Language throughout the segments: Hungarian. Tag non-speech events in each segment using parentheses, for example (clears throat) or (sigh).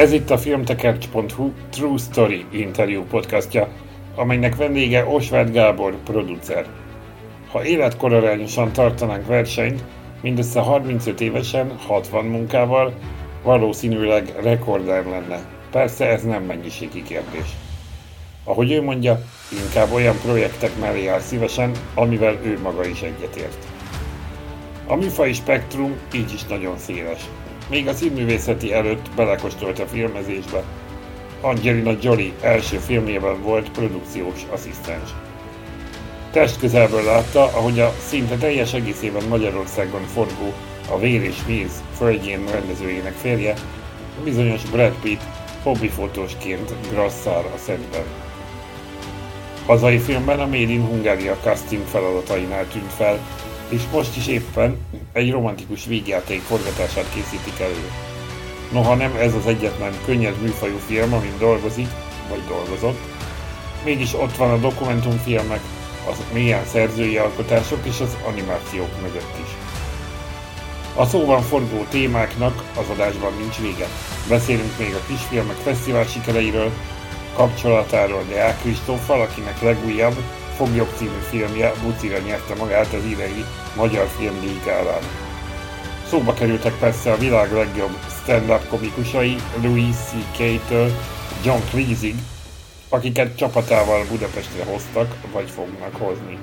Ez itt a filmtekercs.hu True Story interjú podcastja, amelynek vendége Osváth Gábor, producer. Ha életkorarányosan tartanánk versenyt, mindössze 35 évesen, 60 munkával, valószínűleg rekorder lenne. Persze ez nem mennyiségi kérdés. Ahogy ő mondja, inkább olyan projektek mellé áll szívesen, amivel ő maga is egyetért. A műfai spektrum így is nagyon széles. Még a színművészeti előtt belekóstolt a filmezésbe. Angelina Jolie első filmjében volt produkciós asszisztens. Testközelből látta, ahogy a szinte teljes egészében Magyarországon forgó a Vér és Víz földjén rendezőjének férje, bizonyos Brad Pitt hobbifotósként grasszár a szentben. Hazai filmben a Made in Hungaria casting feladatainál tűnt fel, és most is éppen egy romantikus vígjáték forgatását készítik elő. Noha nem ez az egyetlen könnyed műfajú film, amin dolgozik, vagy dolgozott, mégis ott van a dokumentumfilmek, az mélyen szerzői alkotások és az animációk mögött is. A szóban forgó témáknak az adásban nincs vége. Beszélünk még a kisfilmek fesztivál sikereiről, kapcsolatáról Deák Kristóffal, akinek legújabb Foglyok című filmje bucira nyerte magát az idei Magyar Filmdíj gálán. Szóba kerültek persze a világ legjobb stand-up komikusai Louis C.K.-től John Cleesig, akiket csapatával Budapestre hoztak, vagy fognak hozni.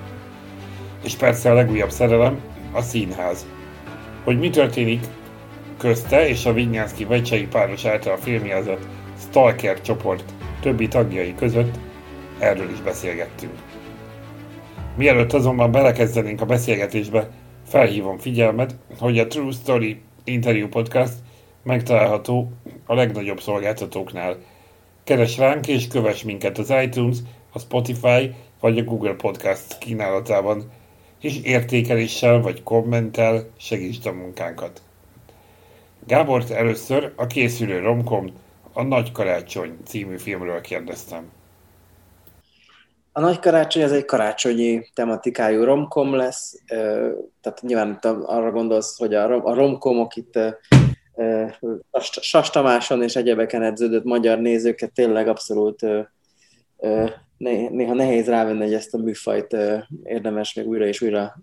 És persze a legújabb szerelem, a színház. Hogy mi történik közte és a Vinyánszki Vecsei páros által filmjelzett Stalker csoport többi tagjai között, erről is beszélgettünk. Mielőtt azonban belekezdenénk a beszélgetésbe, felhívom figyelmet, hogy a True Story interjú podcast megtalálható a legnagyobb szolgáltatóknál. Keres ránk és kövess minket az iTunes, a Spotify vagy a Google Podcast kínálatában, és értékeléssel vagy kommentel segítsd a munkánkat. Gábort először a készülő romkom a Nagy Karácsony című filmről kérdeztem. A Nagy Karácsony az egy karácsonyi tematikájú romkom lesz, tehát nyilván arra gondolsz, hogy a romkomok itt Sas Tamáson és egyebeken edződött magyar nézőket tényleg abszolút néha nehéz rávenni, hogy ezt a műfajt érdemes még újra és újra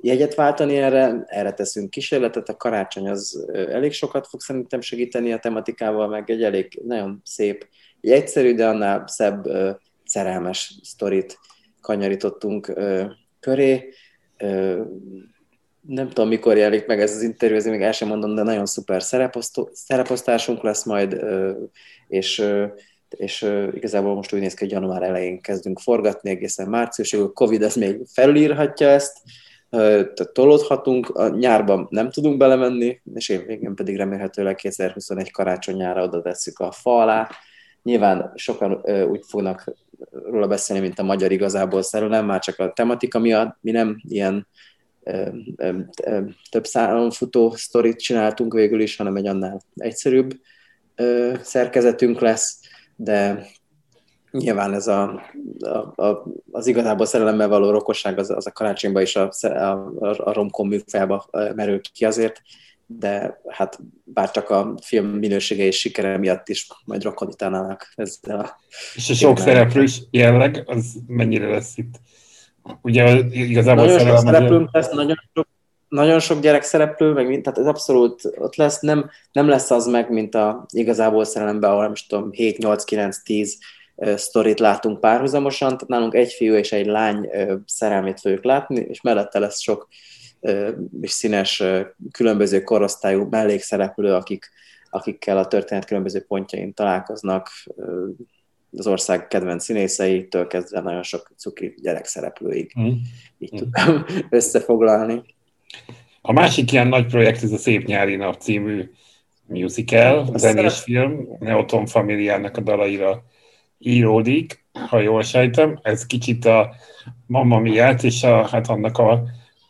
jegyet váltani erre, erre teszünk kísérletet, a karácsony az elég sokat fog szerintem segíteni a tematikával, meg egy elég nagyon szép, egy egyszerű, de annál szebb szerelmes sztorit kanyarítottunk köré. Nem tudom, mikor jelenik meg ez az interjú, ezért még el sem mondom, de nagyon szuper szereposztásunk lesz majd, és és igazából most úgy néz ki, hogy január elején kezdünk forgatni, egészen márciusig, a Covid ez még felülírhatja ezt, tehát tolódhatunk, a nyárban nem tudunk belemenni, és én végén pedig remélhetőleg 2021 karácsonyára oda tesszük a fa alá. Nyilván sokan úgy fognak róla beszélni, mint a magyar igazából szerelem, már csak a tematika miatt, mi nem ilyen több szálon futó sztorit csináltunk végül is, hanem egy annál egyszerűbb szerkezetünk lesz, de nyilván ez a, a, a, az igazából szerelemmel való rokosság az, az a karácsonyban is a, a, a romkom műfajba merül ki azért, de hát bár csak a film minősége és sikere miatt is majd rokonítálnának ezzel a... És a sok szereplős jelleg, az mennyire lesz itt? Ugye igazából nagyon sok szereplőnk lesz, nagyon sok, nagyon sok gyerek szereplő, meg mind, tehát ez abszolút ott lesz, nem, nem lesz az meg, mint a igazából szerelemben, ahol nem tudom, 7, 8, 9, 10 sztorit látunk párhuzamosan, tehát nálunk egy fiú és egy lány szerelmét fogjuk látni, és mellette lesz sok és színes, különböző korosztályú mellékszereplő, akik, akikkel a történet különböző pontjain találkoznak, az ország kedvenc színészeitől kezdve nagyon sok cuki gyerekszereplőig. Mm. Így mm. tudom (laughs) összefoglalni. A másik ilyen nagy projekt, ez a Szép nyári nap című musical, a zenés film, Neoton familiának a dalaira íródik, ha jól sejtem. Ez kicsit a Mamma Miát és a, hát annak a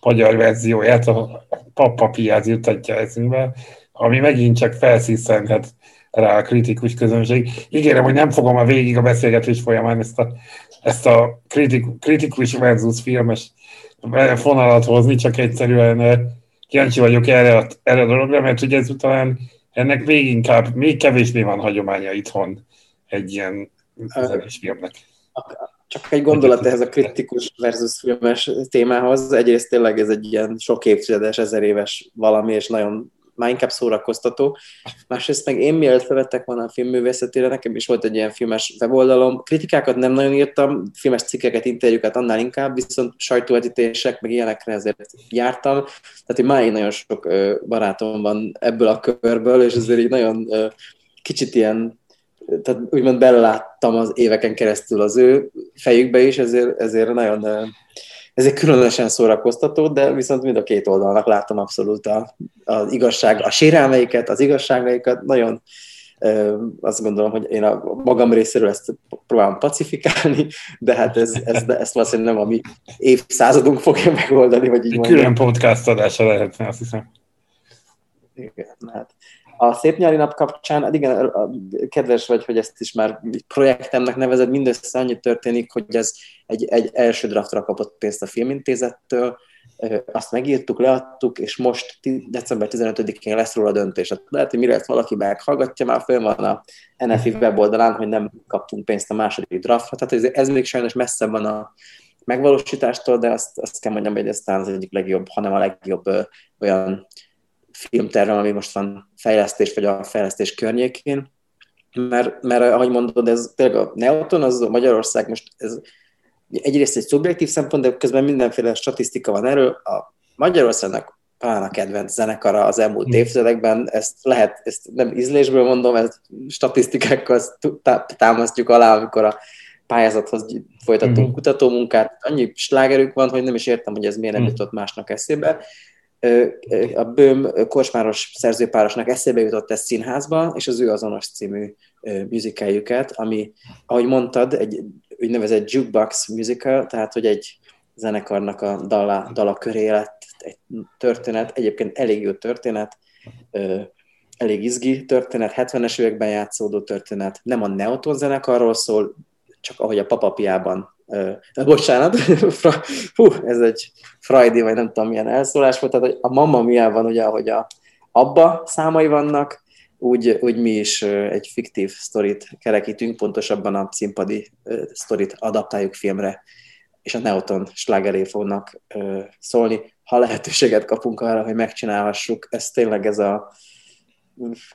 magyar verzióját, a Papa Piáz jutatja eszünkbe, ami megint csak felszíszenhet rá a kritikus közönség. Ígérem, hogy nem fogom a végig a beszélgetés folyamán ezt a, ezt a kritik, kritikus versus filmes fonalat hozni, csak egyszerűen kíváncsi vagyok erre, erre a dologra, mert ugye ez talán ennek még inkább, még kevésbé van hagyománya itthon egy ilyen zenés filmnek. Csak egy gondolat ehhez a kritikus versus filmes témához. Egyrészt tényleg ez egy ilyen sok évtizedes, ezer éves valami, és nagyon már inkább szórakoztató. Másrészt meg én mielőtt felvettek volna a filmművészetére, nekem is volt egy ilyen filmes weboldalom. Kritikákat nem nagyon írtam, filmes cikkeket, interjúkat annál inkább, viszont sajtóvetítések, meg ilyenekre ezért jártam. Tehát hogy máig nagyon sok barátom van ebből a körből, és ezért így nagyon kicsit ilyen tehát úgymond beleláttam az éveken keresztül az ő fejükbe is, ezért, ezért nagyon ezért különösen szórakoztató, de viszont mind a két oldalnak láttam abszolút a, az igazság, a sérelmeiket, az igazságaikat, nagyon azt gondolom, hogy én a magam részéről ezt próbálom pacifikálni, de hát ez, ez, ezt valószínűleg nem a mi évszázadunk fogja megoldani, vagy így mondjam. Külön podcast adása lehetne, azt hiszem. Igen, hát a Szép Nyári Nap kapcsán, hát igen, kedves vagy, hogy ezt is már projektemnek nevezed, mindössze annyit történik, hogy ez egy, egy első draftra kapott pénzt a filmintézettől, azt megírtuk, leadtuk, és most december 15-én lesz róla döntés. Hát lehet, hogy mire ezt valaki meghallgatja, már föl van a NFI weboldalán, hogy nem kaptunk pénzt a második draftra, tehát ez, ez még sajnos messze van a megvalósítástól, de azt, azt kell mondjam, hogy ez talán az egyik legjobb, hanem a legjobb olyan filmtervem, ami most van fejlesztés, vagy a fejlesztés környékén, mert, mert ahogy mondod, ez tényleg a Neoton, az Magyarország most ez egyrészt egy szubjektív szempont, de közben mindenféle statisztika van erről. A Magyarországnak talán a kedvenc zenekara az elmúlt mm. évtizedekben, ezt lehet, ezt nem ízlésből mondom, ezt statisztikákkal támasztjuk alá, amikor a pályázathoz folytattunk mm-hmm. kutatómunkát. Annyi slágerük van, hogy nem is értem, hogy ez miért nem mm. jutott másnak eszébe a Böhm korsmáros szerzőpárosnak eszébe jutott ez színházba, és az ő azonos című musicaljüket, ami, ahogy mondtad, egy úgynevezett jukebox musical, tehát hogy egy zenekarnak a dala, dala köré lett egy történet, egyébként elég jó történet, elég izgi történet, 70-es években játszódó történet, nem a Neoton zenekarról szól, csak ahogy a papapiában Uh, bocsánat, (laughs) hú, ez egy Friday, vagy nem tudom milyen elszólás volt, tehát a Mamma Mia-ban ugye, ahogy a Abba számai vannak, úgy, úgy mi is egy fiktív sztorit kerekítünk, pontosabban a színpadi sztorit adaptáljuk filmre, és a Neoton slágeré fognak szólni. Ha lehetőséget kapunk arra, hogy megcsinálhassuk, ez tényleg ez a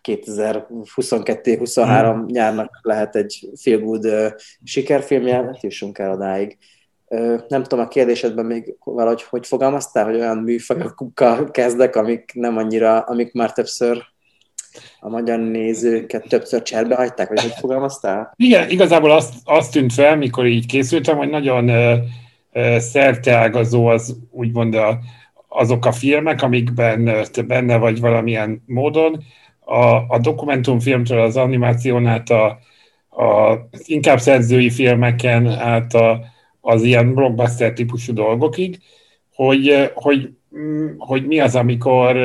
2022-23 mm. nyárnak lehet egy feel good sikerfilmje, hát jussunk el odáig. Nem tudom, a kérdésedben még valahogy hogy fogalmaztál, hogy olyan műfajokkal kezdek, amik nem annyira, amik már többször a magyar nézőket többször cserbe hagyták, vagy hogy fogalmaztál? Igen, igazából azt, azt tűnt fel, mikor így készültem, hogy nagyon uh, szerteágazó az úgymond a, azok a filmek, amikben te benne vagy valamilyen módon, a, a dokumentumfilmtől az animáción át a, a inkább szerzői filmeken át a, az ilyen blockbuster típusú dolgokig, hogy, hogy, hogy mi az, amikor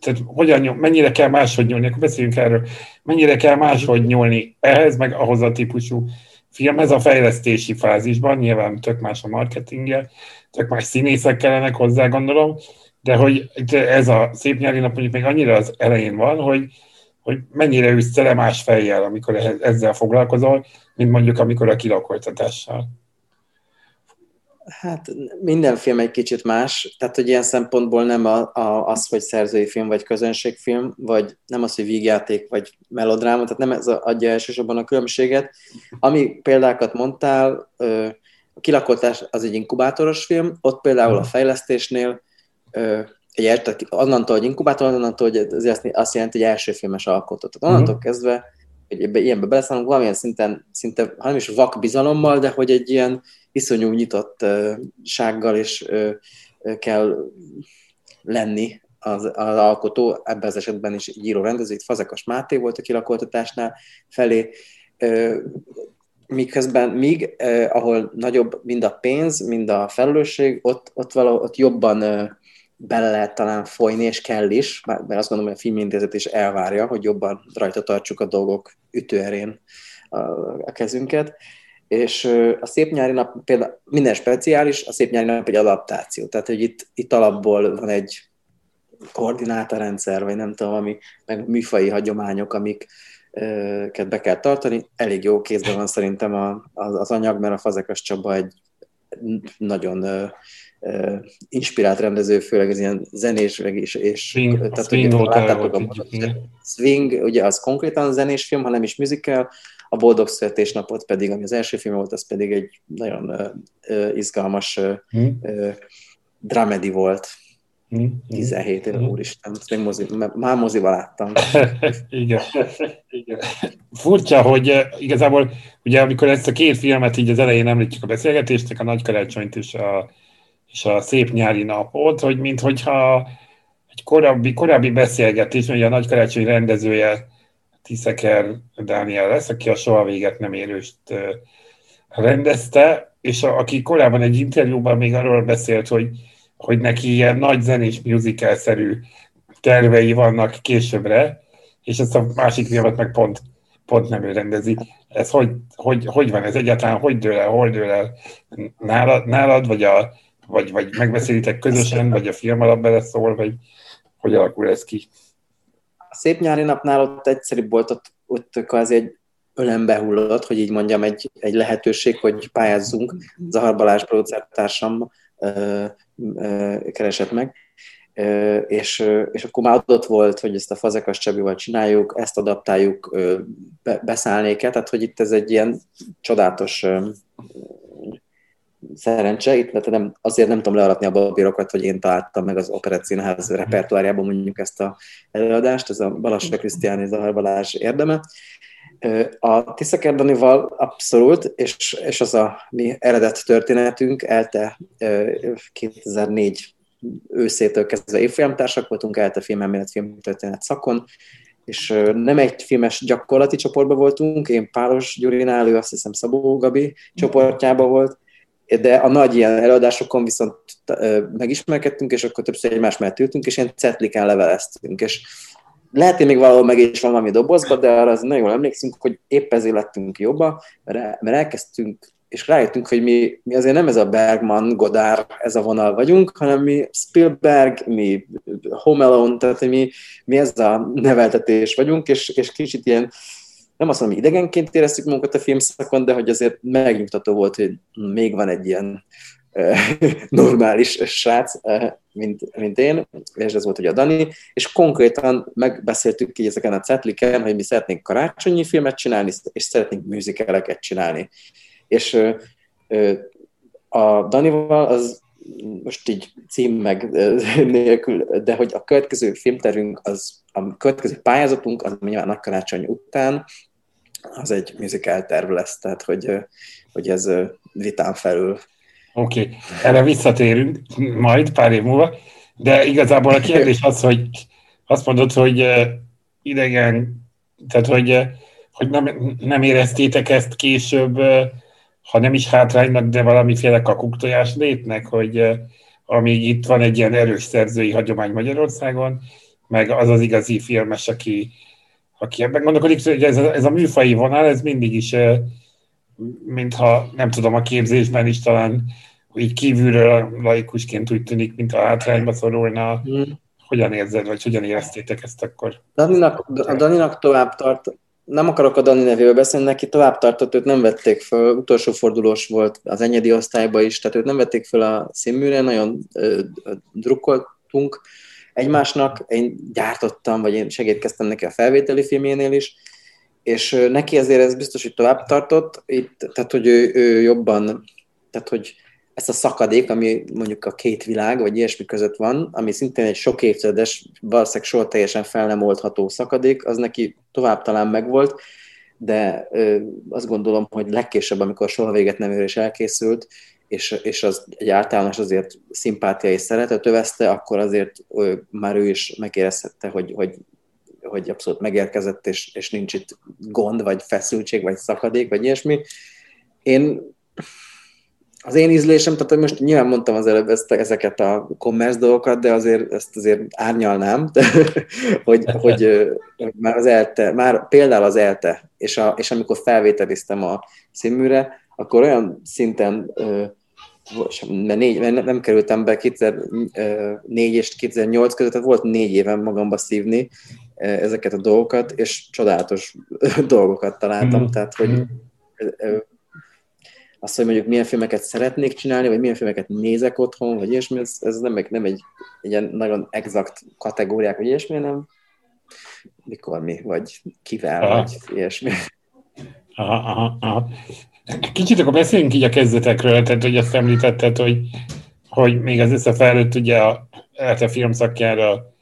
tehát hogyan, mennyire kell máshogy nyúlni, akkor beszéljünk erről, mennyire kell máshogy nyúlni ehhez, meg ahhoz a típusú filmhez a fejlesztési fázisban, nyilván tök más a marketingje, tök más színészek kellenek hozzá, gondolom, de hogy ez a szép nyári nap mondjuk még annyira az elején van, hogy, hogy mennyire üssz tele más fejjel, amikor ezzel foglalkozol, mint mondjuk amikor a kilakoltatással. Hát minden film egy kicsit más, tehát hogy ilyen szempontból nem a, a, az, hogy szerzői film vagy közönségfilm, vagy nem az, hogy vígjáték vagy melodráma, tehát nem ez adja elsősorban a különbséget. Ami példákat mondtál, a kilakoltás az egy inkubátoros film, ott például a fejlesztésnél egy, tehát onnantól, hogy inkubátor, onnantól, hogy ez azt jelenti, hogy első filmes alkotott. Tehát onnantól uh-huh. kezdve, hogy ebbe, ilyenbe beleszállunk, valamilyen szinten, szinte, ha nem is vak bizalommal, de hogy egy ilyen iszonyú nyitottsággal is kell lenni az, az alkotó, ebben az esetben is író rendező, itt Fazekas Máté volt a kilakoltatásnál felé, miközben míg, eh, ahol nagyobb mind a pénz, mind a felelősség, ott, ott, valahol, ott jobban eh, bele lehet talán folyni, és kell is, mert azt gondolom, hogy a filmintézet is elvárja, hogy jobban rajta tartsuk a dolgok ütőerén a, kezünket. És a Szép Nyári Nap például minden speciális, a Szép Nyári Nap egy adaptáció, tehát hogy itt, itt alapból van egy koordinátorrendszer, vagy nem tudom, ami, meg műfai hagyományok, amik be kell tartani. Elég jó kézben van szerintem a, az, az anyag, mert a Fazekas Csaba egy nagyon inspirált rendező, főleg az ilyen zenés, és, és swing, tehát, swing ugye, láttátok a swing, ugye az konkrétan zenés film, hanem is musical, a Boldog Születésnapot pedig, ami az első film volt, az pedig egy nagyon uh, izgalmas uh, hmm. uh, dramedy volt. Hmm. 17 éve, hmm. úristen, még mozi, már moziba láttam. (laughs) Igen. Igen. Furcsa, hogy igazából, ugye amikor ezt a két filmet így az elején említjük a beszélgetésnek, a Nagy Karácsonyt és a, és a Szép Nyári Napot, hogy minthogyha egy korábbi, korábbi beszélgetés, ugye a Nagy Karácsony rendezője Tiszeker Dániel lesz, aki a Soha véget nem érőst rendezte, és a, aki korábban egy interjúban még arról beszélt, hogy, hogy neki ilyen nagy zenés musical-szerű tervei vannak későbbre, és ezt a másik filmet meg pont, pont nem ő rendezi. Ez hogy, hogy, hogy van ez egyáltalán, hogy dől el, hol dől el? Nálad, nálad vagy, a, vagy, vagy megbeszélitek közösen, vagy a film alap beleszól, vagy hogy alakul ez ki? A szép nyári napnál ott egyszerűbb volt, ott, ott kvázi egy ölembe hullott, hogy így mondjam, egy, egy lehetőség, hogy pályázzunk. Zahar Balázs producertársam keresett meg, és, és akkor már adott volt, hogy ezt a Fazekas Csabival csináljuk, ezt adaptáljuk, beszállnék -e, tehát hogy itt ez egy ilyen csodálatos szerencse, itt nem, azért nem tudom learatni a babírokat, hogy én találtam meg az Operett Színház repertoárjában mondjuk ezt a előadást, ez a Balassa Krisztiáni Zahar Balázs érdeme. A Tiszakerdanival abszolút, és, és az a mi eredet történetünk, ELTE 2004 őszétől kezdve évfolyamtársak voltunk, ELTE filmelmélet filmtörténet szakon, és nem egy filmes gyakorlati csoportban voltunk, én Pálos Gyurinál, ő azt hiszem Szabó Gabi csoportjában volt, de a nagy ilyen előadásokon viszont megismerkedtünk, és akkor többször egymás mellett ültünk, és ilyen cetlikán leveleztünk, és lehet, hogy még valahol meg is van valami dobozba, de arra az nagyon jól emlékszünk, hogy épp ezért lettünk jobba, mert, elkezdtünk, és rájöttünk, hogy mi, mi azért nem ez a Bergman, Godard, ez a vonal vagyunk, hanem mi Spielberg, mi Home Alone, tehát mi, mi ez a neveltetés vagyunk, és, és kicsit ilyen nem azt mondom, hogy idegenként éreztük magunkat a filmszakon, de hogy azért megnyugtató volt, hogy még van egy ilyen (laughs) normális srác, mint, mint én, és ez volt ugye a Dani, és konkrétan megbeszéltük így ezeken a cetliken, hogy mi szeretnénk karácsonyi filmet csinálni, és szeretnénk műzikeleket csinálni. És a Danival az most így cím meg (laughs) nélkül, de hogy a következő filmterünk, az, a következő pályázatunk, az nyilván nagy karácsony után, az egy musical terv lesz, tehát hogy, hogy ez vitán felül. Oké, okay. erre visszatérünk majd pár év múlva, de igazából a kérdés az, hogy azt mondod, hogy idegen, tehát hogy, hogy nem, nem éreztétek ezt később, ha nem is hátránynak, de valamiféle kakuktojás létnek, hogy amíg itt van egy ilyen erős szerzői hagyomány Magyarországon, meg az az igazi filmes, aki, aki ebben gondolkodik, hogy ez a, ez a műfai vonal, ez mindig is, mintha nem tudom, a képzésben is talán így kívülről laikusként úgy tűnik, mint a hátrányba szorulna. Mm. Hogyan érzed, vagy hogyan éreztétek ezt akkor? Daninak, a Daninak tovább tart, nem akarok a Dani nevével beszélni, neki tovább tartott, őt nem vették föl, utolsó fordulós volt az enyedi osztályba is, tehát őt nem vették föl a színműre, nagyon ö, drukkoltunk, egymásnak, én gyártottam, vagy én segítkeztem neki a felvételi filmjénél is, és neki ezért ez biztos, hogy tovább tartott, itt, tehát hogy ő, ő jobban, tehát hogy ezt a szakadék, ami mondjuk a két világ, vagy ilyesmi között van, ami szintén egy sok évtizedes, valószínűleg soha teljesen fel nem oldható szakadék, az neki tovább talán megvolt, de ö, azt gondolom, hogy legkésőbb, amikor soha véget nem ér és elkészült, és, és az egy általános azért szimpátia és szeretet övezte, akkor azért ő, már ő is megérezhette, hogy, hogy, hogy abszolút megérkezett, és, és nincs itt gond, vagy feszültség, vagy szakadék, vagy ilyesmi. Én az én ízlésem, tehát most nyilván mondtam az előbb ezt, ezeket a commerce dolgokat, de azért ezt azért árnyalnám, de, (laughs) hogy, hogy, hogy, már az ELTE, már például az ELTE, és, a, és amikor felvételiztem a színműre, akkor olyan szinten mert, négy, mert nem kerültem be 2004 és 2008 között, tehát volt négy éven magamba szívni ezeket a dolgokat, és csodálatos (laughs) dolgokat találtam, mm. tehát hogy mm. azt, hogy mondjuk milyen filmeket szeretnék csinálni, vagy milyen filmeket nézek otthon, vagy ilyesmi, ez, ez nem, nem egy, egy ilyen nagyon exakt kategóriák, vagy ilyesmi, hanem mikor mi, vagy kivel, aha. vagy ilyesmi. Aha, aha, aha. Kicsit akkor beszéljünk így a kezdetekről, tehát hogy azt említetted, hogy, hogy még az összefelőtt ugye a ELTE filmszakjára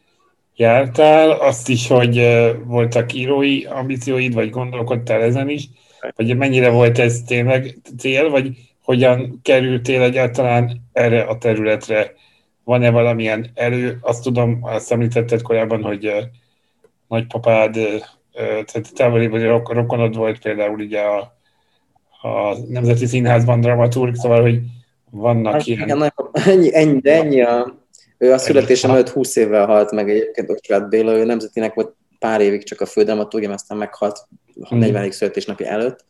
jártál, azt is, hogy voltak írói ambícióid, vagy gondolkodtál ezen is, vagy mennyire volt ez tényleg cél, vagy hogyan kerültél egyáltalán erre a területre? Van-e valamilyen elő? Azt tudom, azt említetted korábban, hogy nagypapád, tehát távoli rokonod volt például ugye a a Nemzeti Színházban dramaturg, szóval, hogy vannak hát, ilyen... Igen, ennyi, ennyi, de ennyi a... Ő a születésem előtt 20 évvel halt meg egyébként Ostrát Béla, ő nemzetinek volt pár évig csak a fődramaturgium, aztán meghalt a 40. Hmm. születésnapi előtt.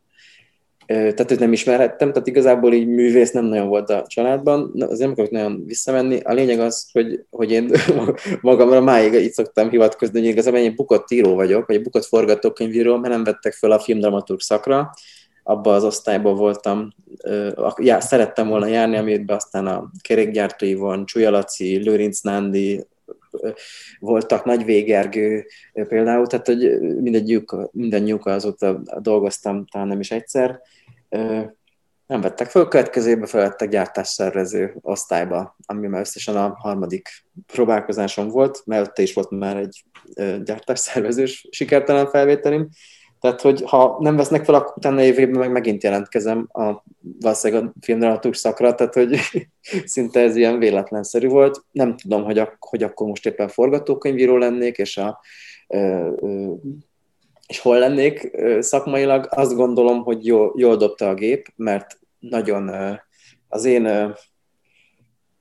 Tehát őt nem ismerhettem, tehát igazából így művész nem nagyon volt a családban, azért nem akarok nagyon visszamenni. A lényeg az, hogy, hogy én (laughs) magamra máig így szoktam hivatkozni, hogy igazából én bukott író vagyok, vagy bukott forgatókönyvíró, mert nem vettek fel a filmdramaturg szakra, abban az osztályban voltam, já, szerettem volna járni, amiben aztán a kerékgyártói van, Csúlya Laci, Lőrinc Nándi, voltak Nagy Végergő például, tehát hogy mindegyük, mindennyiukkal azóta dolgoztam, talán nem is egyszer. Nem vettek föl, következőben felvettek gyártásszervező osztályba, ami már összesen a harmadik próbálkozásom volt, mert is volt már egy gyártásszervezős sikertelen felvételim, tehát, hogy ha nem vesznek fel, akkor utána évében meg megint jelentkezem a, valószínűleg a filmdramaturg szakra, tehát hogy (laughs) szinte ez ilyen véletlenszerű volt. Nem tudom, hogy, ak- hogy akkor most éppen forgatókönyvíró lennék, és, a, ö, ö, és hol lennék szakmailag. Azt gondolom, hogy jól, jól dobta a gép, mert nagyon az én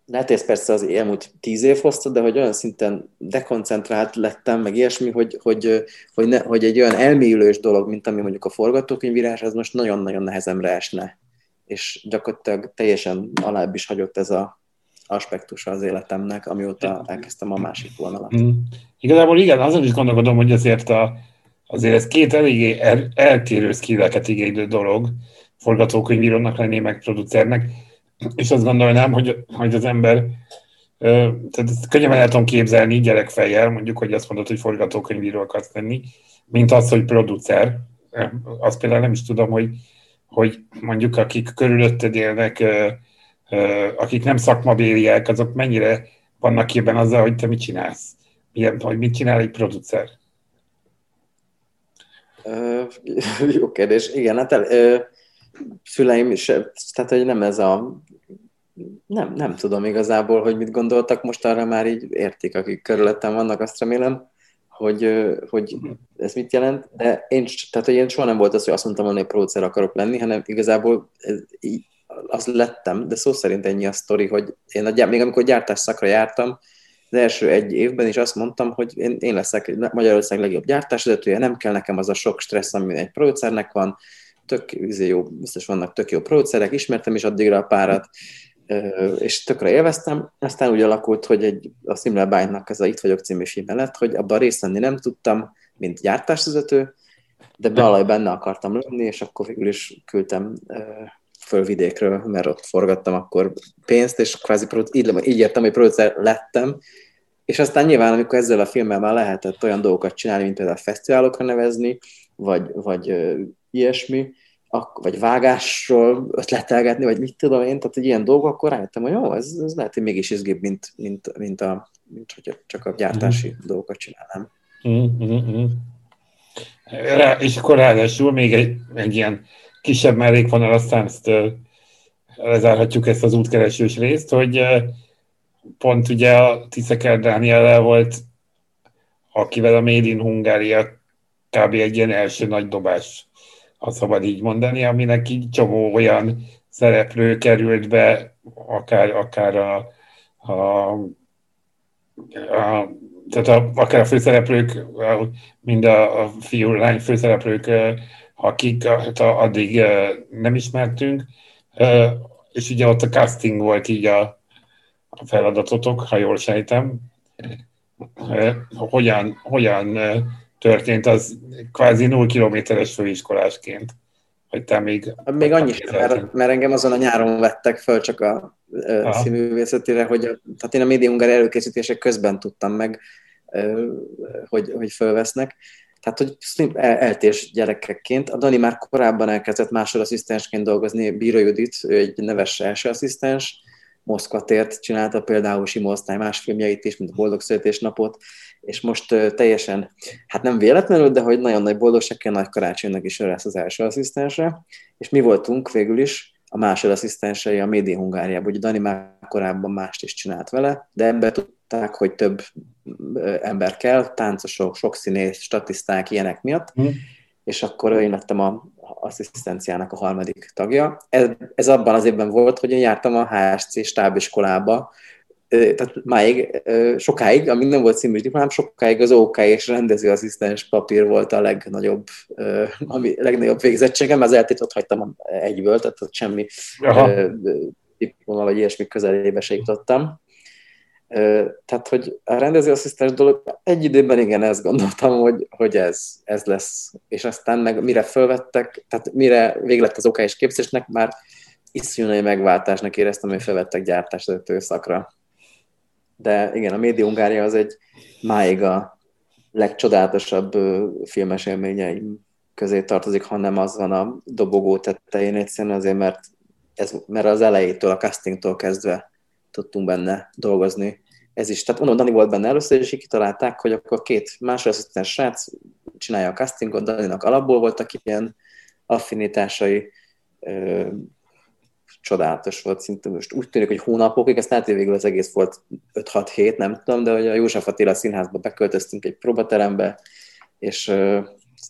lehet ez persze az elmúlt tíz év hozta, de hogy olyan szinten dekoncentrált lettem, meg ilyesmi, hogy, hogy, hogy, ne, hogy egy olyan elmélyülős dolog, mint ami mondjuk a forgatókönyvírás, az most nagyon-nagyon nehezemre esne. És gyakorlatilag teljesen alább is hagyott ez a aspektusa az életemnek, amióta elkezdtem a másik vonalat. Mm. Igazából igen, azon is gondolkodom, hogy azért, a, azért ez két eléggé el, eltérő skilleket igénylő dolog, forgatókönyvírónak lenni, meg producernek és azt gondolnám, hogy, hogy az ember, tehát ezt könnyebben el tudom képzelni gyerekfejjel, mondjuk, hogy azt mondod, hogy forgatókönyvíró akarsz lenni, mint az, hogy producer. Azt például nem is tudom, hogy, hogy mondjuk akik körülötted élnek, akik nem szakmabéliek, azok mennyire vannak képben azzal, hogy te mit csinálsz? Milyen, hogy mit csinál egy producer? (laughs) jó kérdés. Igen, hát el, szüleim is, tehát hogy nem ez a nem, nem tudom igazából, hogy mit gondoltak, most arra már így értik, akik körülöttem vannak, azt remélem, hogy, hogy ez mit jelent, de én, tehát, hogy én soha nem volt az, hogy azt mondtam hogy producer akarok lenni, hanem igazából ez, az lettem, de szó szerint ennyi a sztori, hogy én a, még amikor gyártás szakra jártam, az első egy évben is azt mondtam, hogy én, én leszek Magyarország legjobb gyártásvezetője, nem kell nekem az a sok stressz, ami egy producernek van, tök izé jó, biztos vannak tök jó producerek, ismertem is addigra a párat, és tökre élveztem. Aztán úgy alakult, hogy egy, a Simla Bájnak ez a Itt vagyok című filme lett, hogy abban részt venni nem tudtam, mint gyártásvezető, de valaj benne akartam lenni, és akkor végül is küldtem föl vidékről, mert ott forgattam akkor pénzt, és kvázi így, így értem, hogy producer lettem, és aztán nyilván, amikor ezzel a filmmel már lehetett olyan dolgokat csinálni, mint például fesztiválokra nevezni, vagy, vagy ilyesmi, vagy vágásról ötletelgetni, vagy mit tudom én, tehát egy ilyen dolgok, akkor rájöttem, hogy jó, ez, ez lehet, hogy mégis izgébb, mint, mint, mint, a, mint hogy csak a gyártási mm. dolgokat csinálnám. Mm-hmm. Rá, és akkor ráadásul még egy, egy ilyen kisebb mellékvonal, ezt uh, lezárhatjuk ezt az útkeresős részt, hogy pont ugye a Tiszeker Dániel volt, akivel a Made in Hungária kb. egy ilyen első nagy dobás ha szabad így mondani, aminek így csomó olyan szereplő került be, akár, akár a, a, a tehát a, akár a főszereplők, mind a, a fiú, lány főszereplők, akik hát addig nem ismertünk, és ugye ott a casting volt így a, a feladatotok, ha jól sejtem. Hogyan, hogyan történt az kvázi 0 kilométeres főiskolásként? Hogy te még... Még annyi sem, mert, mert engem azon a nyáron vettek föl csak a színművészetére, hogy a, tehát én a Média Hungar előkészítések közben tudtam meg, hogy, hogy fölvesznek. Tehát, hogy el, eltés gyerekekként. A Dani már korábban elkezdett másodasszisztensként dolgozni, Bíró Judit, ő egy neves első asszisztens, Moszkva tért, csinálta például Simo Osztály más filmjeit is, mint a Boldog Születésnapot, és most uh, teljesen, hát nem véletlenül, de hogy nagyon nagy boldogság, nagy karácsonynak is ő lesz az első asszisztensre, és mi voltunk végül is a másodasszisztensei a Média Hungáriában. Ugye Dani már korábban mást is csinált vele, de ebbe tudták, hogy több ember kell, táncosok, sokszínész, statiszták, ilyenek miatt, mm. és akkor én lettem a asszisztenciának a harmadik tagja. Ez, ez abban az évben volt, hogy én jártam a HSC stábiskolába, tehát máig, sokáig, amíg nem volt című diplomám, sokáig az OK és rendezőasszisztens papír volt a legnagyobb, ami legnagyobb végzettségem, az eltétot hagytam egyből, tehát semmi Aha. diploma vagy ilyesmi közelébe se jutottam. Tehát, hogy a rendezőasszisztens dolog, egy időben igen, ezt gondoltam, hogy, hogy ez, ez lesz. És aztán meg mire fölvettek, tehát mire véglett az OK és képzésnek, már iszonyú megváltásnak éreztem, hogy felvettek gyártásvezető szakra de igen, a Média Hungária az egy máig a legcsodálatosabb filmes élményeim közé tartozik, ha nem az van a dobogó tetején egyszerűen azért, mert, ez, mert az elejétől, a castingtól kezdve tudtunk benne dolgozni. Ez is, tehát mondom, Dani volt benne először, és így kitalálták, hogy akkor két másodasszisztens srác csinálja a castingot, Daninak alapból voltak ilyen affinitásai, csodálatos volt, szinte most úgy tűnik, hogy hónapokig, ezt lehet, hogy végül az egész volt 5-6 hét, nem tudom, de hogy a József Attila színházba beköltöztünk egy próbaterembe, és uh,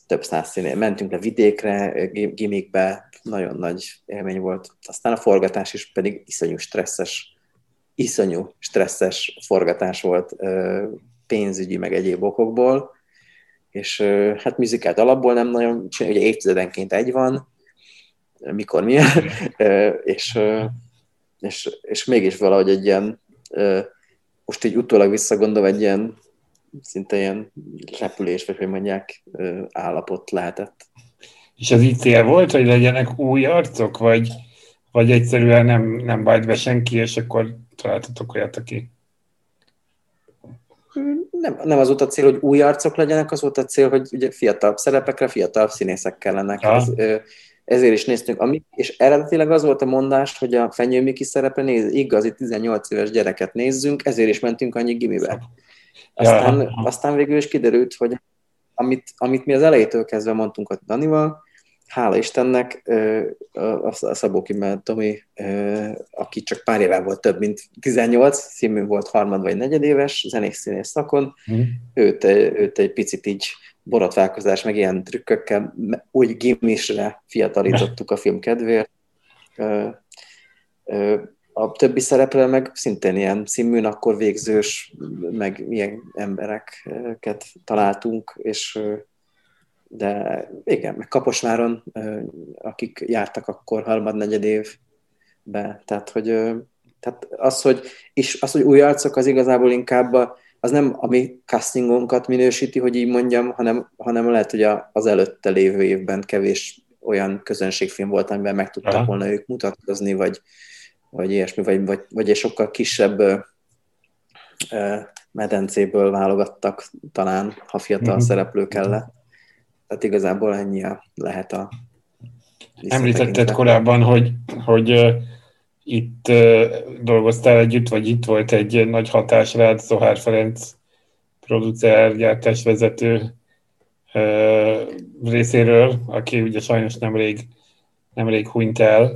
több száz színé. Mentünk le vidékre, gimikbe, nagyon nagy élmény volt. Aztán a forgatás is pedig iszonyú stresszes, iszonyú stresszes forgatás volt pénzügyi, meg egyéb okokból, és hát műzikát alapból nem nagyon csinálja, ugye évtizedenként egy van, mikor milyen, (laughs) és, és, és mégis valahogy egy ilyen, most így utólag visszagondolva egy ilyen szinte ilyen repülés, vagy hogy mondják, állapot lehetett. És az így cél volt, hogy legyenek új arcok, vagy, vagy egyszerűen nem, nem vált be senki, és akkor találtatok olyat, aki... Nem, nem az volt a cél, hogy új arcok legyenek, az volt a cél, hogy ugye fiatal szerepekre fiatal színészek kellenek. Ez, ezért is néztünk. Ami, és eredetileg az volt a mondás, hogy a Fenyő Miki szerepe néz, igazi 18 éves gyereket nézzünk, ezért is mentünk annyi gimibe. Aztán, ja. aztán végül is kiderült, hogy amit, amit mi az elejétől kezdve mondtunk a Danival, hála Istennek, a Szabó Kimmel Tomi, aki csak pár éve volt több, mint 18, színű volt harmad vagy negyedéves, zenész színész szakon, mm. őt, őt egy picit így borotválkozás, meg ilyen trükkökkel úgy gimisre fiatalítottuk a film kedvéért. A többi szereplő meg szintén ilyen színműn, akkor végzős, meg ilyen embereket találtunk, és de igen, meg Kaposváron, akik jártak akkor harmad-negyed évbe, tehát hogy, tehát az, hogy, és az, hogy új arcok, az igazából inkább a, az nem a mi castingunkat minősíti, hogy így mondjam, hanem, hanem lehet, hogy az előtte lévő évben kevés olyan közönségfilm volt, amiben meg tudtak Aha. volna ők mutatkozni, vagy, vagy ilyesmi, vagy, vagy, vagy egy sokkal kisebb ö, ö, medencéből válogattak talán, ha fiatal mm-hmm. szereplő kellett. Tehát igazából ennyi lehet a Említetted korábban, hogy, hogy itt dolgoztál együtt, vagy itt volt egy nagy hatás rád, Zohár Ferenc producer, gyártásvezető részéről, aki ugye sajnos nemrég, nemrég hunyt el.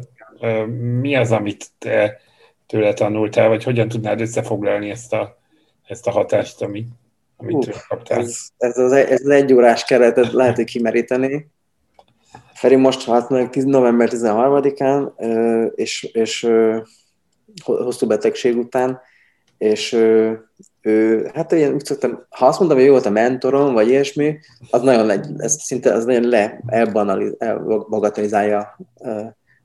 Mi az, amit te tőle tanultál, vagy hogyan tudnád összefoglalni ezt a, ezt a hatást, amit amit Uf, kaptál. Ez, ez, az, ez az egy órás keretet lehet, hogy kimeríteni. Feri most halt meg 10, november 13-án, és, és hosszú betegség után, és ő, hát ilyen, úgy szoktam, ha azt mondom, hogy ő volt a mentorom, vagy ilyesmi, az nagyon, ez szinte az nagyon le, elbagatelizálja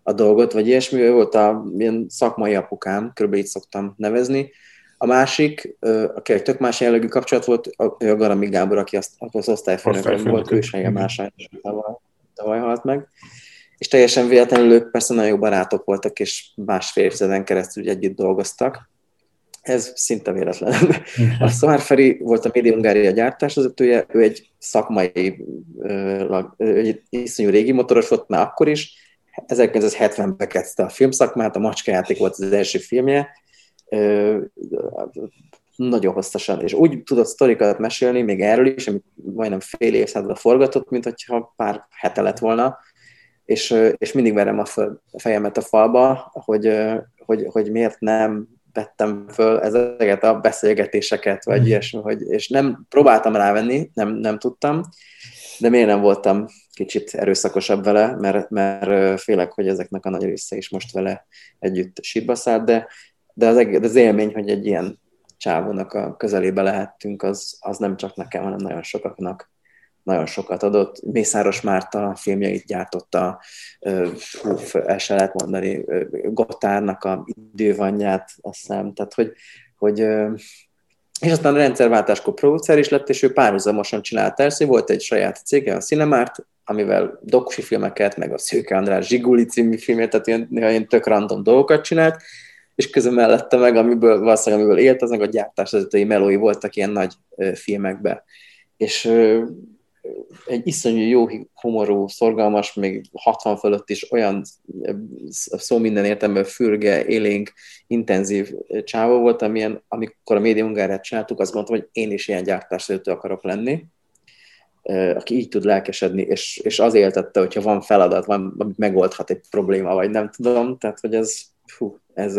a dolgot, vagy ilyesmi, ő volt a ilyen szakmai apukám, kb. így szoktam nevezni. A másik, aki egy tök más jellegű kapcsolat volt, a Garami Gábor, aki az, az osztályfőnökön volt, ő is más tavaly, tavaly halt meg. És teljesen véletlenül ők persze nagyon jó barátok voltak, és másfél évtizeden keresztül együtt dolgoztak. Ez szinte véletlen. A Szomár Feri volt a Média Hungária gyártásvezetője, ő egy szakmai, egy iszonyú régi motoros volt már akkor is, 1970-ben kezdte a filmszakmát, a Macskájáték volt az első filmje, nagyon hosszasan, és úgy tudott sztorikat mesélni, még erről is, amit majdnem fél évszázadra forgatott, mint hogyha pár hete lett volna, és, és mindig verem a, fejemet a falba, hogy, hogy, hogy miért nem vettem föl ezeket a beszélgetéseket, vagy mm. ilyesmi, hogy, és nem próbáltam rávenni, nem, nem tudtam, de miért nem voltam kicsit erőszakosabb vele, mert, mert félek, hogy ezeknek a nagy része is most vele együtt sírba szállt, de, de az, de az élmény, hogy egy ilyen csávónak a közelébe lehettünk, az, az nem csak nekem, hanem nagyon sokaknak nagyon sokat adott. Mészáros Márta filmjeit gyártotta, hú, el se lehet mondani, Gotárnak a idővanját, azt hiszem, tehát hogy, hogy és aztán a rendszerváltáskor producer is lett, és ő párhuzamosan csinált Erszé, volt egy saját cége, a Cinemárt, amivel dokusi filmeket, meg a Szőke András Zsiguli című filmét, tehát ilyen, ilyen tök random dolgokat csinált, és közben mellette meg, amiből valószínűleg amiből élt, az meg a gyártásvezetői melói voltak ilyen nagy filmekbe. És egy iszonyú jó humorú, szorgalmas, még 60 fölött is olyan szó minden értelemben fürge, élénk, intenzív csávó volt, amilyen, amikor a média Hungáriát csináltuk, azt mondtam, hogy én is ilyen gyártásvezető akarok lenni, aki így tud lelkesedni, és, és az éltette, hogyha van feladat, van, amit megoldhat egy probléma, vagy nem tudom, tehát hogy ez, fú, ez,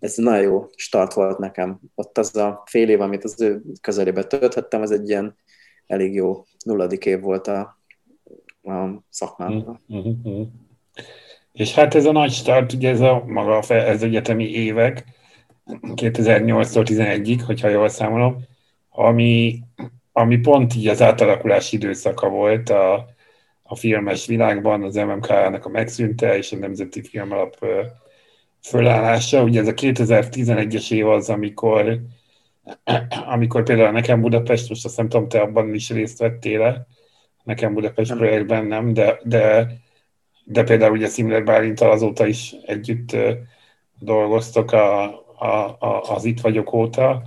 ez nagyon jó start volt nekem. Ott az a fél év, amit az ő közelébe tölthettem, az egy ilyen elég jó nulladik év volt a, a szakmámban. Mm-hmm. És hát ez a nagy start, ugye ez a maga ez egyetemi évek, 2008-tól 11-ig, hogyha jól számolom, ami, ami pont így az átalakulási időszaka volt a, a filmes világban, az MMK-nak a megszűnte, és a Nemzeti Filmalap fölállása. Ugye ez a 2011-es év az, amikor (clears throat) amikor például nekem Budapest, most azt nem tudom, te abban is részt vettél -e, nekem Budapest nem. projektben nem, de, de, de például ugye Szimler Bálintal azóta is együtt dolgoztok a, a, a, az Itt vagyok óta,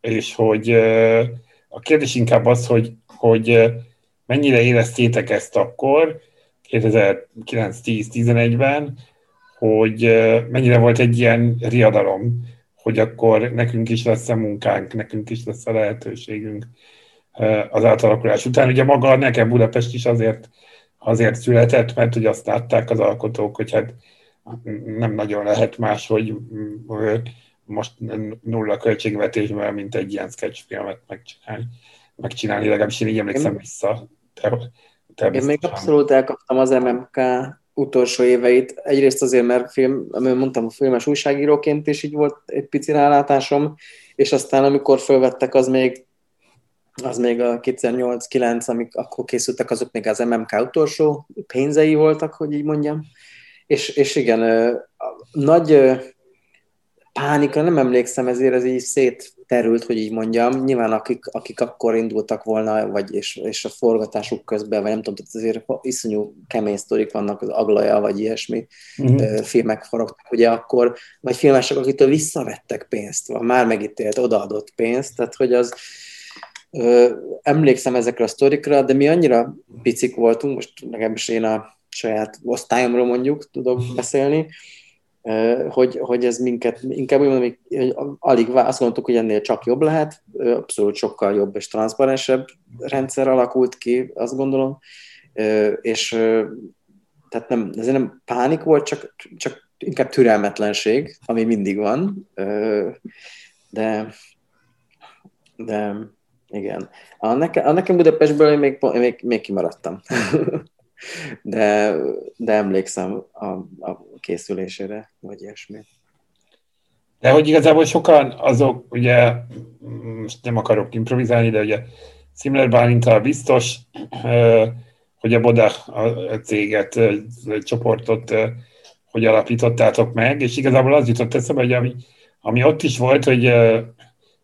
és hogy a kérdés inkább az, hogy, hogy mennyire éreztétek ezt akkor, 2009-10-11-ben, hogy mennyire volt egy ilyen riadalom, hogy akkor nekünk is lesz a munkánk, nekünk is lesz a lehetőségünk az átalakulás után. Ugye maga nekem Budapest is azért, azért született, mert hogy azt látták az alkotók, hogy hát nem nagyon lehet más, hogy most nulla költségvetésben, mint egy ilyen sketchfilmet megcsinálni, megcsinálni legalábbis én így emlékszem vissza. Te, én még abszolút elkaptam az MMK utolsó éveit. Egyrészt azért, mert film, mondtam, a filmes újságíróként is így volt egy pici rálátásom, és aztán amikor fölvettek, az még az még a 2008-9, amik akkor készültek, azok még az MMK utolsó pénzei voltak, hogy így mondjam. És, és igen, nagy pánikra nem emlékszem, ezért ez így szét terült, hogy így mondjam. Nyilván akik, akik akkor indultak volna, vagy és, és a forgatásuk közben, vagy nem tudom, azért iszonyú kemény sztorik vannak, az Aglaja, vagy ilyesmi uh-huh. filmek forogtak, ugye akkor, vagy filmesek, akitől visszavettek pénzt, vagy már megítélt, odaadott pénzt, tehát hogy az, ö, emlékszem ezekre a sztorikra, de mi annyira picik voltunk, most legalábbis én a saját osztályomról mondjuk tudok beszélni, hogy, hogy ez minket, inkább úgy mondom, hogy alig azt gondoltuk, hogy ennél csak jobb lehet, abszolút sokkal jobb és transzparensebb rendszer alakult ki, azt gondolom, és tehát nem, ez nem pánik volt, csak, csak inkább türelmetlenség, ami mindig van, de, de igen. A, neke, a nekem Budapestből én még, még, még kimaradtam. (laughs) de, de emlékszem a, a készülésére, vagy ilyesmi. De hogy igazából sokan azok, ugye, most nem akarok improvizálni, de ugye Szimler Bálintal biztos, hogy a Boda a céget, a csoportot hogy alapítottátok meg, és igazából az jutott eszembe, hogy ami, ami ott is volt, hogy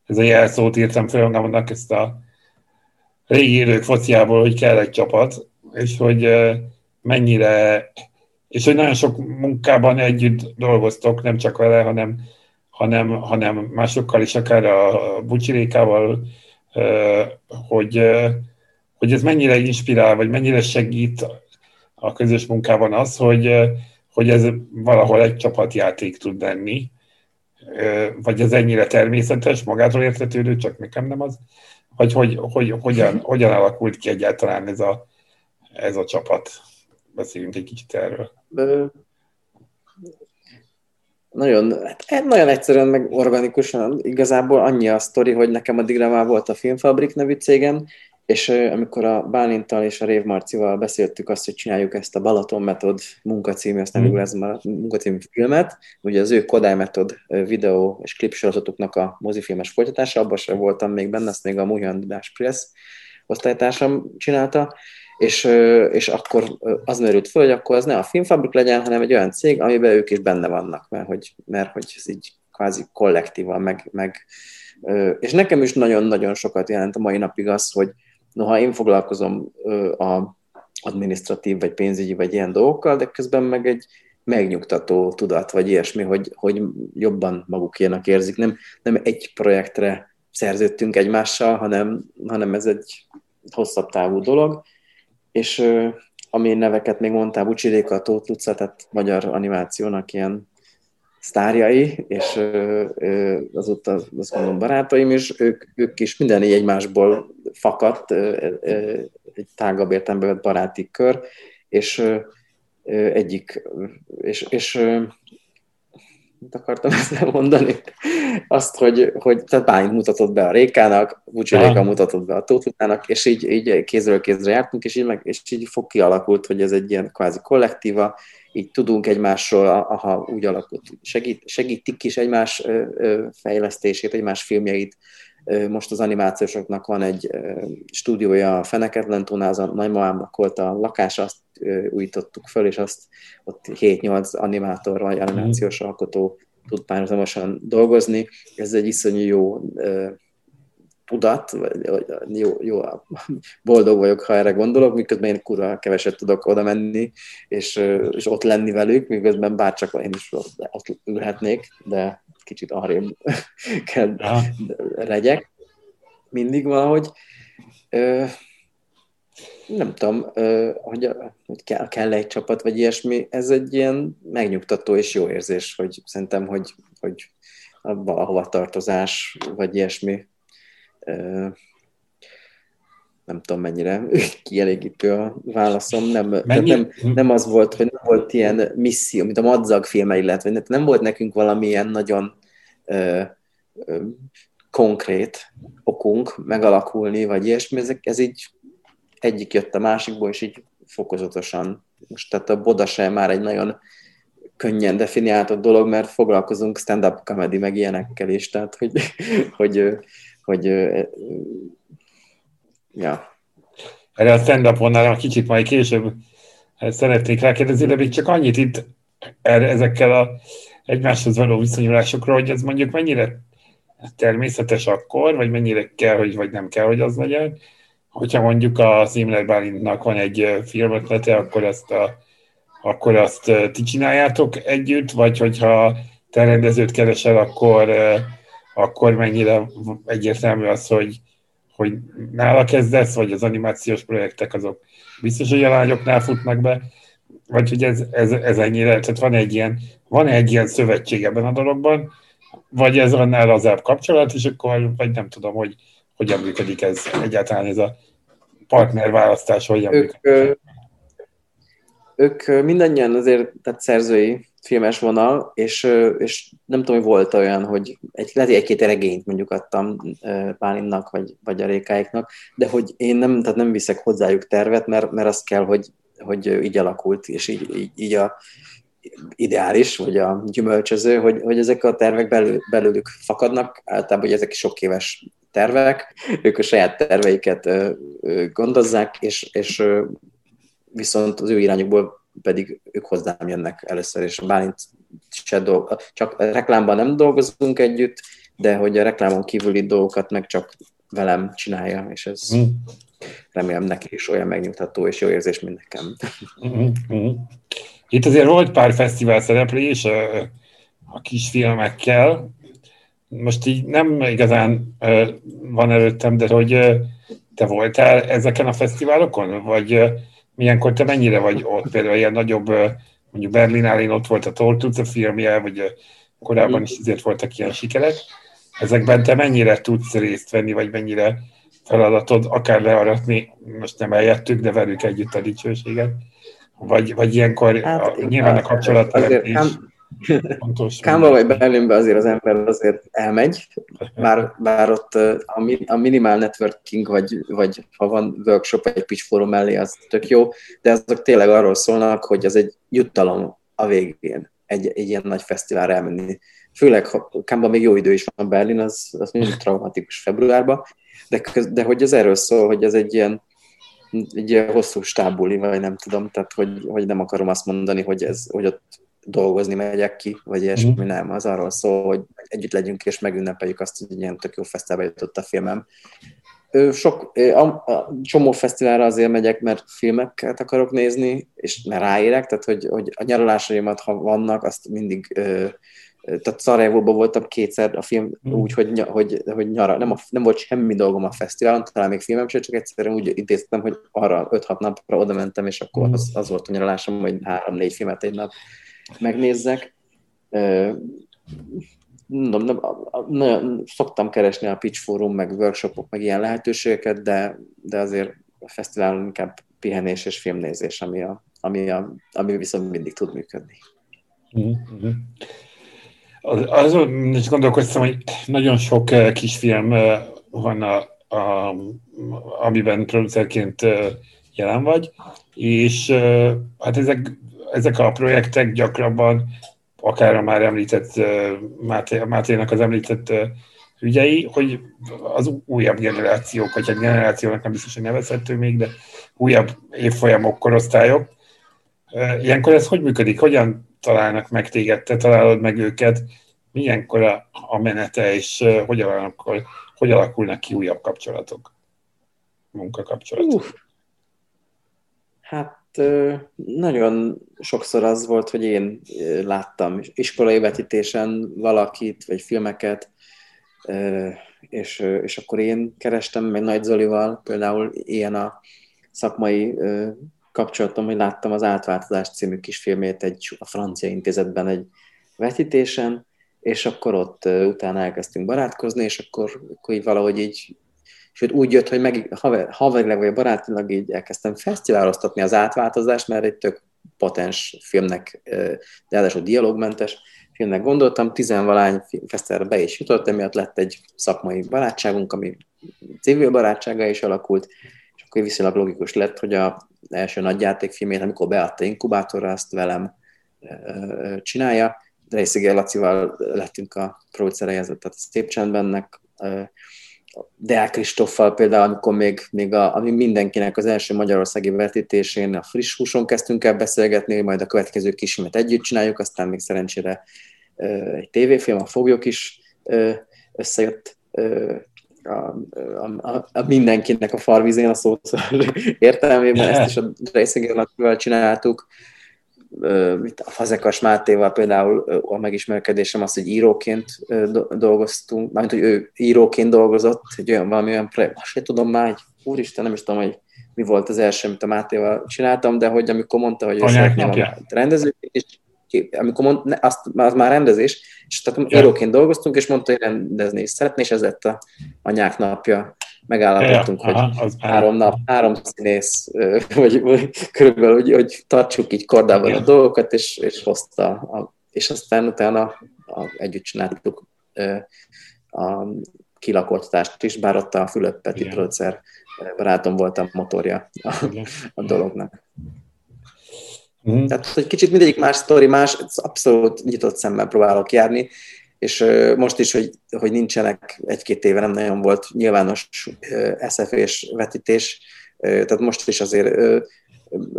ez a jelszót írtam fel magamnak ezt a régi idők fociából, hogy kell egy csapat, és hogy mennyire, és hogy nagyon sok munkában együtt dolgoztok, nem csak vele, hanem, hanem, hanem másokkal is, akár a Bucsirékával, hogy, hogy ez mennyire inspirál, vagy mennyire segít a közös munkában az, hogy, hogy ez valahol egy csapatjáték tud lenni, vagy ez ennyire természetes, magától értetődő, csak nekem nem az, vagy hogy, hogy, hogyan, hogyan alakult ki egyáltalán ez a, ez a csapat. Beszéljünk egy kicsit erről. Nagyon, hát nagyon egyszerűen, meg organikusan. Igazából annyi a sztori, hogy nekem addigra már volt a Filmfabrik nevű cégem, és amikor a Bálintal és a Rév Marcival beszéltük azt, hogy csináljuk ezt a Balaton Metod munkacímű, aztán mm. ez már munkacímű filmet, ugye az ő Kodály Metod videó és klipsorozatoknak a mozifilmes folytatása, abban sem voltam még benne, azt még a Mujan Dudás Press osztálytársam csinálta, és, és akkor az merült föl, hogy akkor az ne a filmfabrik legyen, hanem egy olyan cég, amiben ők is benne vannak, mert hogy, mert hogy ez így kvázi kollektívan, meg, meg és nekem is nagyon-nagyon sokat jelent a mai napig az, hogy noha én foglalkozom a administratív, vagy pénzügyi, vagy ilyen dolgokkal, de közben meg egy megnyugtató tudat, vagy ilyesmi, hogy, hogy jobban magukénak érzik. Nem, nem egy projektre szerződtünk egymással, hanem, hanem ez egy hosszabb távú dolog, és ami neveket még mondtál, Bucsiréka, Tóth Luca, tehát magyar animációnak ilyen sztárjai, és azóta azt mondom barátaim is, ők, ők is minden egymásból fakadt, egy tágabb értelemben baráti kör, és egyik, és, és mit akartam ezzel mondani? Azt, hogy, hogy tehát Bálint mutatott be a Rékának, Bucsi Réka mutatott be a Tótutának, és így, így kézről kézre jártunk, és így, meg, és így fog kialakult, hogy ez egy ilyen kvázi kollektíva, így tudunk egymásról, ha úgy alakult, segít, segítik is egymás fejlesztését, egymás filmjeit. Most az animációsoknak van egy stúdiója a Feneketlen a nagymamámnak volt a lakás, azt újítottuk föl, és azt ott 7-8 animátor vagy animációs alkotó tud párhuzamosan dolgozni. Ez egy iszonyú jó tudat, vagy jó, jó, boldog vagyok, ha erre gondolok, miközben én kurva keveset tudok oda menni, és, és ott lenni velük, miközben bárcsak én is ott, ott ülhetnék, de kicsit arrébb (laughs) kell legyek mindig valahogy. Nem tudom, hogy, hogy kell, kell egy csapat, vagy ilyesmi, ez egy ilyen megnyugtató és jó érzés, hogy szerintem, hogy, hogy valahova tartozás, vagy ilyesmi. Nem tudom mennyire (laughs) kielégítő a válaszom, nem, nem, nem az volt, hogy nem volt ilyen misszió, mint a Madzag filme, illetve nem volt nekünk valamilyen nagyon ö, ö, konkrét okunk megalakulni, vagy ilyesmi, ezek, ez így egyik jött a másikból, és így fokozatosan. Most tehát a Boda sem már egy nagyon könnyen definiáltott dolog, mert foglalkozunk stand-up comedy meg ilyenekkel is, tehát hogy, (laughs) hogy hogy ja. Erre a stand up kicsit majd később szeretnék rákérdezni, de még csak annyit itt erre, ezekkel a egymáshoz való viszonyulásokról, hogy ez mondjuk mennyire természetes akkor, vagy mennyire kell, hogy, vagy nem kell, hogy az legyen. Hogyha mondjuk a Zimler Bálintnak van egy filmötlete, akkor azt, a, akkor azt ti csináljátok együtt, vagy hogyha te rendezőt keresel, akkor akkor mennyire egyértelmű az, hogy, hogy nála kezdesz, vagy az animációs projektek azok biztos, hogy a lányoknál futnak be, vagy hogy ez, ez, ez ennyire, tehát van egy ilyen, van egy ilyen szövetség ebben a dologban, vagy ez annál lazább kapcsolat, és akkor, vagy nem tudom, hogy hogyan működik ez egyáltalán ez a partnerválasztás, hogyan ők, működik. Ők mindannyian azért, tehát szerzői filmes vonal, és, és nem tudom, hogy volt olyan, hogy egy, lehet, hogy egy-két regényt mondjuk adtam Pálinnak, vagy, vagy a Rékáiknak, de hogy én nem, tehát nem viszek hozzájuk tervet, mert, mert az kell, hogy, hogy így alakult, és így, így, így a ideális, vagy a gyümölcsöző, hogy, hogy ezek a tervek belül, belőlük fakadnak, általában, hogy ezek sok éves tervek, ők a saját terveiket gondozzák, és, és viszont az ő irányukból pedig ők hozzám jönnek először, és Bálint se dolg, csak a reklámban nem dolgozunk együtt, de hogy a reklámon kívüli dolgokat meg csak velem csinálja, és ez mm. remélem neki is olyan megnyugtató és jó érzés, mint nekem. Mm-hmm. Itt azért volt pár fesztivál szereplés a kisfilmekkel, most így nem igazán van előttem, de hogy te voltál ezeken a fesztiválokon, vagy milyenkor te mennyire vagy ott, például ilyen nagyobb, mondjuk Berlinálén ott volt a Tortuca filmje, vagy korábban is azért voltak ilyen sikerek, ezekben te mennyire tudsz részt venni, vagy mennyire feladatod akár learatni, most nem eljettük, de velük együtt a dicsőséget, vagy, vagy ilyenkor hát, a, nyilván a kapcsolatteremtés fontos. Kámba vagy Berlinbe azért az ember azért elmegy, bár, bár ott a, a minimál networking, vagy, vagy ha van workshop egy pitch forum mellé, az tök jó, de azok tényleg arról szólnak, hogy az egy jutalom a végén egy, egy ilyen nagy fesztiválra elmenni főleg ha Kámban még jó idő is van Berlin, az, az mindig traumatikus februárban, de, de hogy ez erről szól, hogy ez egy ilyen, egy ilyen hosszú stábuli, vagy nem tudom, tehát hogy, hogy nem akarom azt mondani, hogy, ez, hogy ott dolgozni megyek ki, vagy ilyesmi, mm. nem, az arról szól, hogy együtt legyünk és megünnepeljük azt, hogy ilyen tök jó fesztiválba jutott a filmem. Sok, a, a csomó fesztiválra azért megyek, mert filmeket akarok nézni, és mert ráérek, tehát hogy, hogy a nyaralásaimat, ha vannak, azt mindig tehát Szarajevóban voltam kétszer a film mm. úgy, hogy, hogy, hogy nyara, nem, a, nem volt semmi dolgom a fesztiválon, talán még filmem sem, csak egyszerűen úgy intéztem, hogy arra 5-6 napra oda mentem, és akkor mm. az, az volt a nyaralásom, hogy 3-4 filmet egy nap megnézzek. Nem, nem, nem, szoktam keresni a pitch forum, meg workshopok, meg ilyen lehetőségeket, de, de azért a fesztiválon inkább pihenés és filmnézés, ami, a, ami, a, ami viszont mindig tud működni. Mm-hmm azon is gondolkoztam, hogy nagyon sok eh, kisfilm eh, van, a, a, amiben producerként eh, jelen vagy, és hát ezek, ezek a projektek gyakrabban, akár a már említett Máté, Máténak az említett ügyei, hogy az újabb generációk, vagy egy generációnak nem biztos, hogy nevezhető még, de újabb évfolyamok, korosztályok. Ilyenkor ez hogy működik? Hogyan találnak meg téged, te találod meg őket, milyenkor a, a menete, és hogy, alakul, hogy alakulnak ki újabb kapcsolatok, munkakapcsolatok? Uh, hát nagyon sokszor az volt, hogy én láttam iskolai vetítésen valakit, vagy filmeket, és, és akkor én kerestem meg Nagy Zolival, például ilyen a szakmai kapcsolatom, hogy láttam az Átváltozás című kisfilmét egy, a francia intézetben egy vetítésen, és akkor ott utána elkezdtünk barátkozni, és akkor, akkor így valahogy így, sőt úgy jött, hogy meg haver, haverileg vagy barátilag így elkezdtem fesztiváloztatni az átváltozást, mert egy tök potens filmnek, de ráadásul dialogmentes filmnek gondoltam, tizenvalány fesztiválra be is jutott, emiatt lett egy szakmai barátságunk, ami civil barátsága is alakult, akkor viszonylag logikus lett, hogy a első nagyjátékfilmét, amikor beadta inkubátorra, azt velem csinálja, Reisziger Lacival lettünk a producerei, tehát a Szép Csendbennek, Deák Kristoffal például, amikor még, még a, ami mindenkinek az első magyarországi vetítésén a friss húson kezdtünk el beszélgetni, majd a következő kisimet együtt csináljuk, aztán még szerencsére egy tévéfilm, a Foglyok is összejött a, a, a mindenkinek a farvizén a szót (laughs) értelmében, ezt is a Lacival csináltuk, a Fazekas Mátéval például a megismerkedésem az, hogy íróként dolgoztunk, mármint, hogy ő íróként dolgozott, egy olyan valami olyan projekt, azt sem tudom már, hogy úristen, nem is tudom, hogy mi volt az első, amit a Mátéval csináltam, de hogy amikor mondta, hogy ő szeretné a rendezőként, és amikor mond, azt, az már rendezés, és tehát ja. íróként dolgoztunk, és mondta, hogy rendezni is szeretné, és ez lett a anyák napja megállapodtunk, ja, hogy aha, három nap, három színész, (laughs) vagy, vagy körülbelül, hogy, hogy tartsuk így kordában Igen. a dolgokat, és, és hozta, a, és aztán utána a, együtt csináltuk a kilakoltatást is, bár ott a Fülöp Peti producer barátom volt a motorja a, a dolognak. Mm. Tehát, hogy kicsit mindegyik más sztori, más, abszolút nyitott szemmel próbálok járni, és most is, hogy, hogy nincsenek egy-két éve nem nagyon volt nyilvános SF és vetítés, tehát most is azért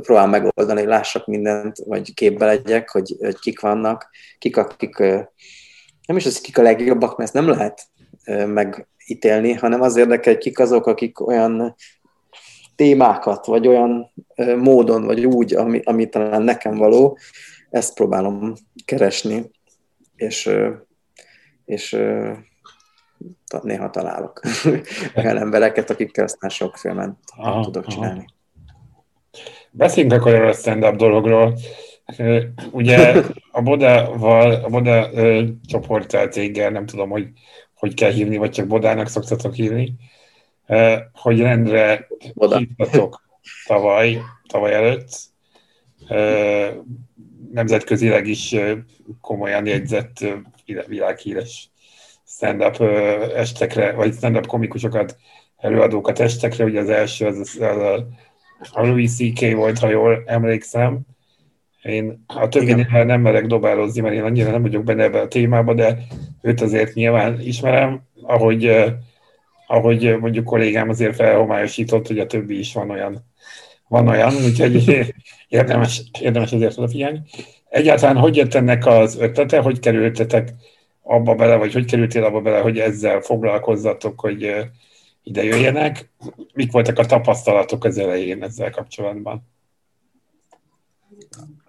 próbál megoldani, hogy lássak mindent, vagy képbe legyek, hogy, hogy kik vannak, kik, akik, nem is az, kik a legjobbak, mert ezt nem lehet megítélni, hanem az érdekel, hogy kik azok, akik olyan témákat, vagy olyan módon, vagy úgy, ami, ami talán nekem való, ezt próbálom keresni, és, és néha találok (laughs) olyan embereket, akikkel aztán sok filmet aha, tudok csinálni. Beszéljünk akkor erről a stand-up dologról. Ugye a Bodával, a Boda csoportál céggel, nem tudom, hogy hogy kell hívni, vagy csak Bodának szoktatok hívni, hogy rendre hívtatok tavaly, tavaly előtt. Nemzetközileg is komolyan jegyzett világhíres stand-up estekre, vagy stand-up komikusokat, előadókat estekre, ugye az első az, az, az a, Louis C.K. volt, ha jól emlékszem. Én a többinél nem merek dobálozni, mert én annyira nem vagyok benne ebbe a témába, de őt azért nyilván ismerem, ahogy, ahogy mondjuk kollégám azért felhomályosított, hogy a többi is van olyan, van olyan, úgyhogy (laughs) érdemes, érdemes azért odafigyelni. Egyáltalán hogy jött ennek az ötlete, hogy kerültetek abba bele, vagy hogy kerültél abba bele, hogy ezzel foglalkozzatok, hogy ide jöjjenek. Mik voltak a tapasztalatok az elején ezzel kapcsolatban?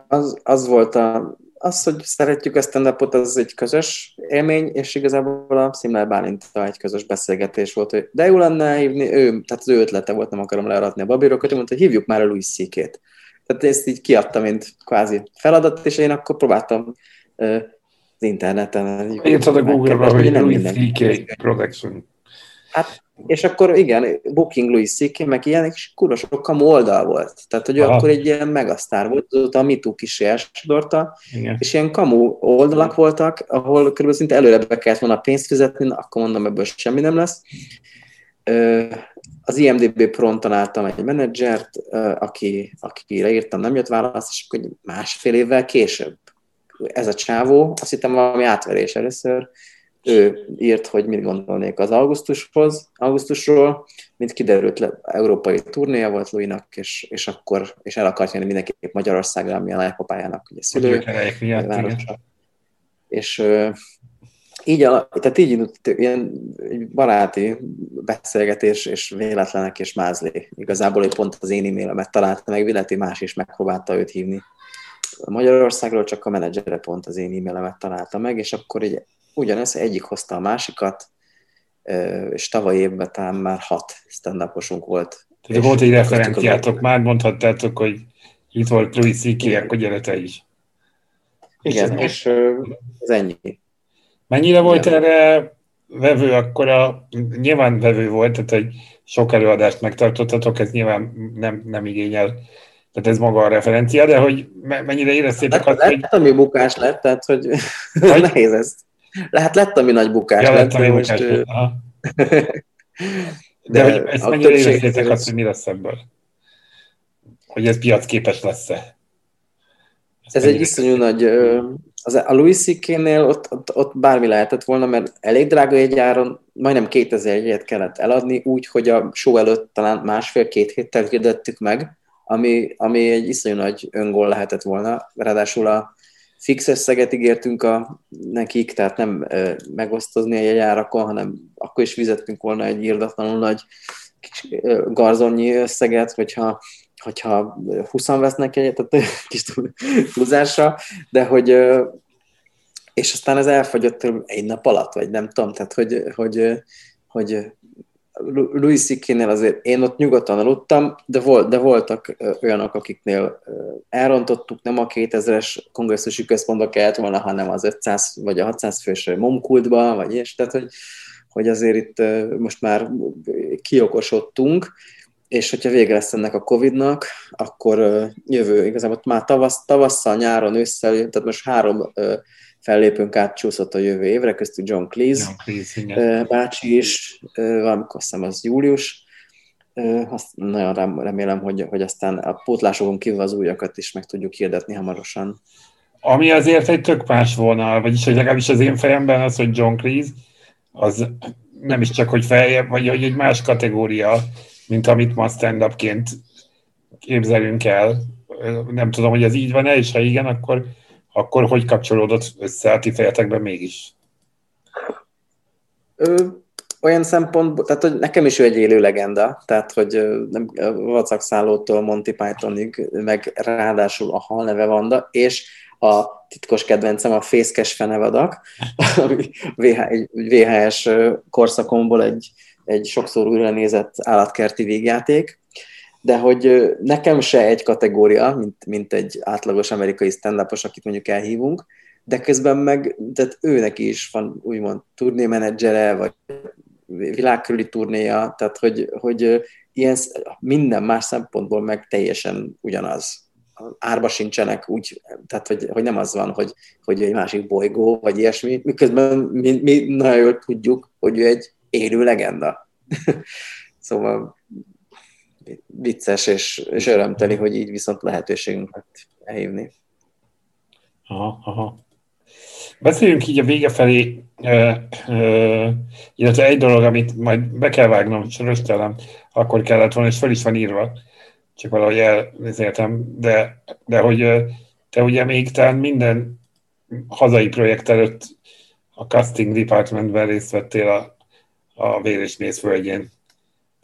Az, az volt a, az, hogy szeretjük a stand az egy közös élmény, és igazából a Szimlel Bálinta egy közös beszélgetés volt, hogy de jó lenne hívni, ő, tehát az ő ötlete volt, nem akarom learatni a babírokat, ő mondta, hogy hívjuk már a Louis C.K.-t. Tehát ezt így kiadtam, mint kvázi feladat, és én akkor próbáltam az interneten. Írtad a Google-ra, hogy Louis C.K. Production. Hát, és akkor igen, Booking Louis C.K., meg ilyen, és kurva sok kamu oldal volt. Tehát, hogy ő akkor egy ilyen megasztár volt, azóta a MeToo kis elsodorta, és ilyen kamu oldalak voltak, ahol körülbelül szinte előre be kellett volna pénzt fizetni, na, akkor mondom, ebből semmi nem lesz. Az IMDB Pro-n találtam egy menedzsert, aki, akire írtam, nem jött válasz, és akkor másfél évvel később ez a csávó, azt hittem valami átverés először, ő írt, hogy mit gondolnék az augusztushoz, augusztusról, mint kiderült, le, európai turnéja volt Louis-nak, és, és akkor, és el akart jönni mindenképp Magyarországra, ami a nagypapájának ugye szülő. És így, a, tehát így indult ilyen baráti beszélgetés, és véletlenek és mázli. Igazából hogy pont az én e-mailemet találta meg, Vileti más is megpróbálta őt hívni Magyarországról, csak a menedzsere pont az én e-mailemet találta meg, és akkor így ugyanez, egyik hozta a másikat, és tavaly évben talán már hat stand volt. Tehát volt egy referenciátok, már mondhattátok, hogy itt volt Louis C.K., akkor gyere te is. Igen, és, és ez ennyi. Mennyire volt Igen. erre vevő akkor a, nyilván vevő volt, tehát egy sok előadást megtartottatok, ez nyilván nem, nem igényel, tehát ez maga a referencia, de hogy mennyire éreztétek azt, hogy... ami bukás lett, tehát hogy, hogy? (laughs) nehéz ezt. Lehet lett, ami nagy bukás ja, lett, ami most... Bukás lett. (laughs) De, de hogy ezt mennyire éreztétek azt, hogy mi lesz ebből? Hogy ez piacképes lesz-e? Ez, ez egy iszonyú nagy... Az, a Louis C.K.-nél ott, ott, ott, bármi lehetett volna, mert elég drága egy áron, majdnem 2000 jegyet kellett eladni, úgy, hogy a show előtt talán másfél-két héttel hirdettük meg, ami, ami egy iszonyú nagy öngól lehetett volna. Ráadásul a, fix összeget ígértünk a, nekik, tehát nem e, megosztozni a jegyárakon, hanem akkor is fizettünk volna egy írdatlanul nagy kis e, garzonnyi összeget, hogyha hogyha 20 vesznek egyet, tehát kis túlzásra, de hogy és aztán ez elfogyott egy nap alatt, vagy nem tudom, tehát hogy, hogy, hogy Louis c azért én ott nyugodtan aludtam, de, volt, de voltak olyanok, akiknél elrontottuk, nem a 2000-es kongresszusi központba kellett volna, hanem az 500 vagy a 600 fős momkultba, vagy és tehát, hogy, hogy azért itt most már kiokosodtunk, és hogyha vége lesz ennek a Covid-nak, akkor jövő, igazából már tavasz, tavasszal, nyáron, ősszel, tehát most három fellépünk átcsúszott a jövő évre, köztük John Cleese, John Cleese bácsi is, valamikor azt az július, azt nagyon remélem, hogy, hogy aztán a pótlásokon kívül az újakat is meg tudjuk hirdetni hamarosan. Ami azért egy tök más vonal, vagyis hogy legalábbis az én fejemben az, hogy John Cleese, az nem is csak, hogy feljebb, vagy hogy egy más kategória, mint amit ma stand-upként képzelünk el. Nem tudom, hogy ez így van-e, és ha igen, akkor, akkor hogy kapcsolódott össze a ti fejetekben mégis? Ö, olyan szempontból, tehát hogy nekem is ő egy élő legenda, tehát hogy nem, vacakszállótól Monty Pythonig, meg ráadásul a hal neve Vanda, és a titkos kedvencem a fészkes fenevadak, (laughs) ami VHS korszakomból egy, egy sokszor újra nézett állatkerti végjáték, de hogy nekem se egy kategória, mint, mint egy átlagos amerikai stand akit mondjuk elhívunk, de közben meg, tehát őnek is van úgymond turnémenedzsere, vagy világkörüli turnéja, tehát hogy, hogy ilyen minden más szempontból meg teljesen ugyanaz. Árba sincsenek úgy, tehát hogy, hogy nem az van, hogy, hogy egy másik bolygó, vagy ilyesmi, miközben mi, mi nagyon jól tudjuk, hogy ő egy élő legenda. (laughs) szóval vicces és, és örömteli, hogy így viszont lehetőségünk lett elhívni. Aha, aha. Beszéljünk így a vége felé, illetve egy dolog, amit majd be kell vágnom, és röstelem, akkor kellett volna, és fel is van írva, csak valahogy elnézéltem, de, de hogy te ugye még talán minden hazai projekt előtt a casting departmentben részt vettél a, a Vér és Mészvölgyén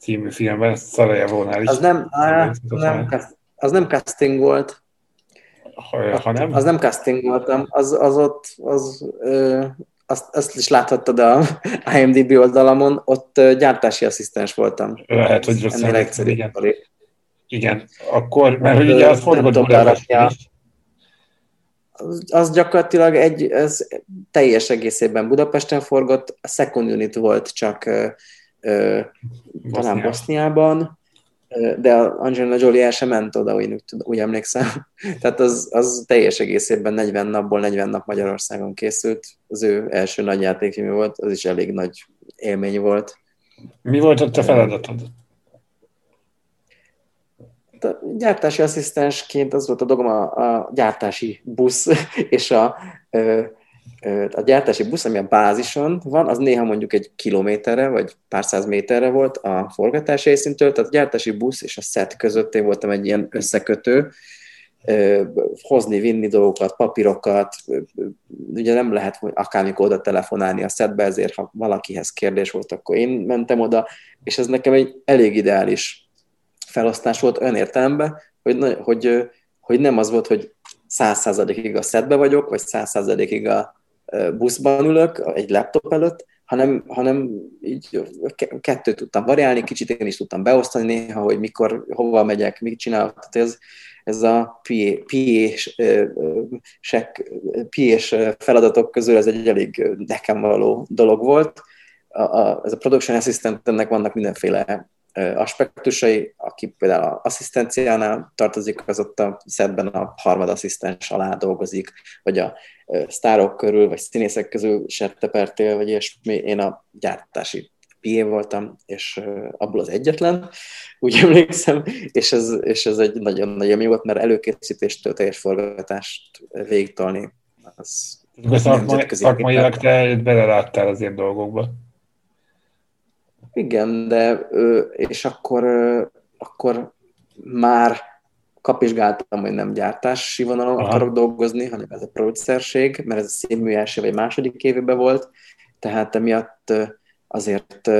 című filmben, Szarajevónál is. Az nem, á, nem, az nem casting volt, ha, ha nem? Az nem casting voltam, az, az ott, az, ö, azt, azt is láthattad a (laughs) IMDb oldalamon, ott gyártási asszisztens voltam. Lehet, hogy rossz egyszerű. Igen. igen, akkor, mert hogy ugye az forgott az, az gyakorlatilag egy, ez teljes egészében Budapesten forgott, a second unit volt csak ö, ö, talán Boszniában, de Angelina Jolie el sem ment oda, úgy, úgy, emlékszem. (laughs) Tehát az, az teljes egészében 40 napból 40 nap Magyarországon készült. Az ő első nagy játékfilmű volt, az is elég nagy élmény volt. Mi volt ott a feladatod? A gyártási asszisztensként az volt a dolgom a, gyártási busz (laughs) és a a gyártási busz, ami a bázison van, az néha mondjuk egy kilométerre, vagy pár száz méterre volt a forgatási helyszíntől, tehát a gyártási busz és a set között én voltam egy ilyen összekötő, hozni, vinni dolgokat, papírokat, ugye nem lehet akármikor oda telefonálni a szedbe, ezért ha valakihez kérdés volt, akkor én mentem oda, és ez nekem egy elég ideális felosztás volt olyan értelemben, hogy, hogy, hogy nem az volt, hogy száz százalékig a szedbe vagyok, vagy száz százalékig a, buszban ülök, egy laptop előtt, hanem, hanem így kettőt tudtam variálni, kicsit én is tudtam beosztani néha, hogy mikor, hova megyek, mit csinálok. Tehát ez, ez a PA-s feladatok közül ez egy elég nekem való dolog volt. A, a, ez a production assistant, ennek vannak mindenféle aspektusai, aki például az asszisztenciánál tartozik, az ott a szedben a harmadasszisztens alá dolgozik, vagy a sztárok körül, vagy színészek közül sertepertél, vagy ilyesmi. Én a gyártási PA voltam, és abból az egyetlen, úgy (laughs) emlékszem, és ez, és ez egy nagyon nagy élmény volt, mert előkészítéstől teljes forgatást végtolni. Az szakmai, szakmailag te beleláttál azért dolgokba. Igen, de és akkor, akkor már kapizsgáltam, hogy nem gyártási vonalon Aha. akarok dolgozni, hanem ez a producerség, mert ez a színmű első vagy második évben volt, tehát emiatt azért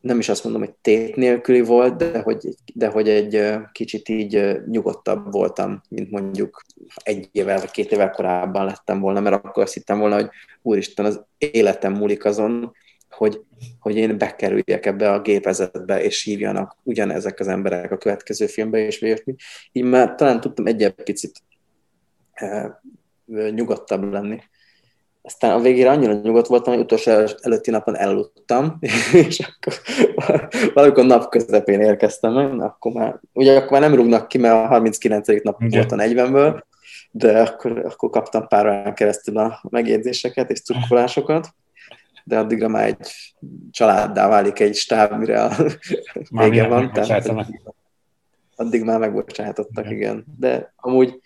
nem is azt mondom, hogy tét nélküli volt, de hogy, de hogy egy kicsit így nyugodtabb voltam, mint mondjuk egy évvel vagy két évvel korábban lettem volna, mert akkor azt hittem volna, hogy úristen, az életem múlik azon, hogy, hogy én bekerüljek ebbe a gépezetbe, és hívjanak ugyanezek az emberek a következő filmbe, és mi. Így már talán tudtam egy picit e, nyugodtabb lenni. Aztán a végére annyira nyugodt voltam, hogy utolsó előtti napon eludtam, (laughs) és akkor (laughs) valamikor nap közepén érkeztem meg, akkor már, ugye akkor már nem rúgnak ki, mert a 39. nap okay. volt a 40-ből, de akkor, akkor kaptam pár olyan keresztül a megjegyzéseket és cukkolásokat de addigra már egy családdá válik egy stáb, mire a (laughs) vége van. Tehát addig már megbocsátottak, igen. igen. De amúgy,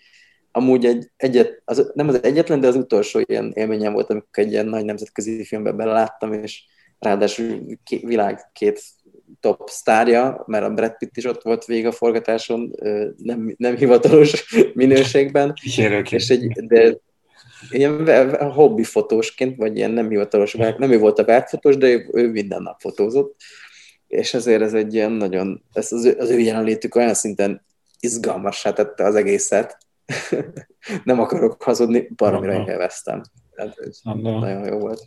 amúgy egy, egyet, az, nem az egyetlen, de az utolsó ilyen élményem volt, amikor egy ilyen nagy nemzetközi filmbe beleláttam, és ráadásul ké, világ két top sztárja, mert a Brad Pitt is ott volt végig a forgatáson, nem, nem hivatalos (laughs) minőségben. És egy, de ilyen hobbi fotósként, vagy ilyen nem hivatalos, nem ő volt a vertfotós, de ő, ő minden nap fotózott, és ezért ez egy ilyen nagyon, ez az, ő, az ő jelenlétük olyan szinten izgalmassá tette az egészet. (laughs) nem akarok hazudni, baromira élveztem. Tehát, nagyon jó volt.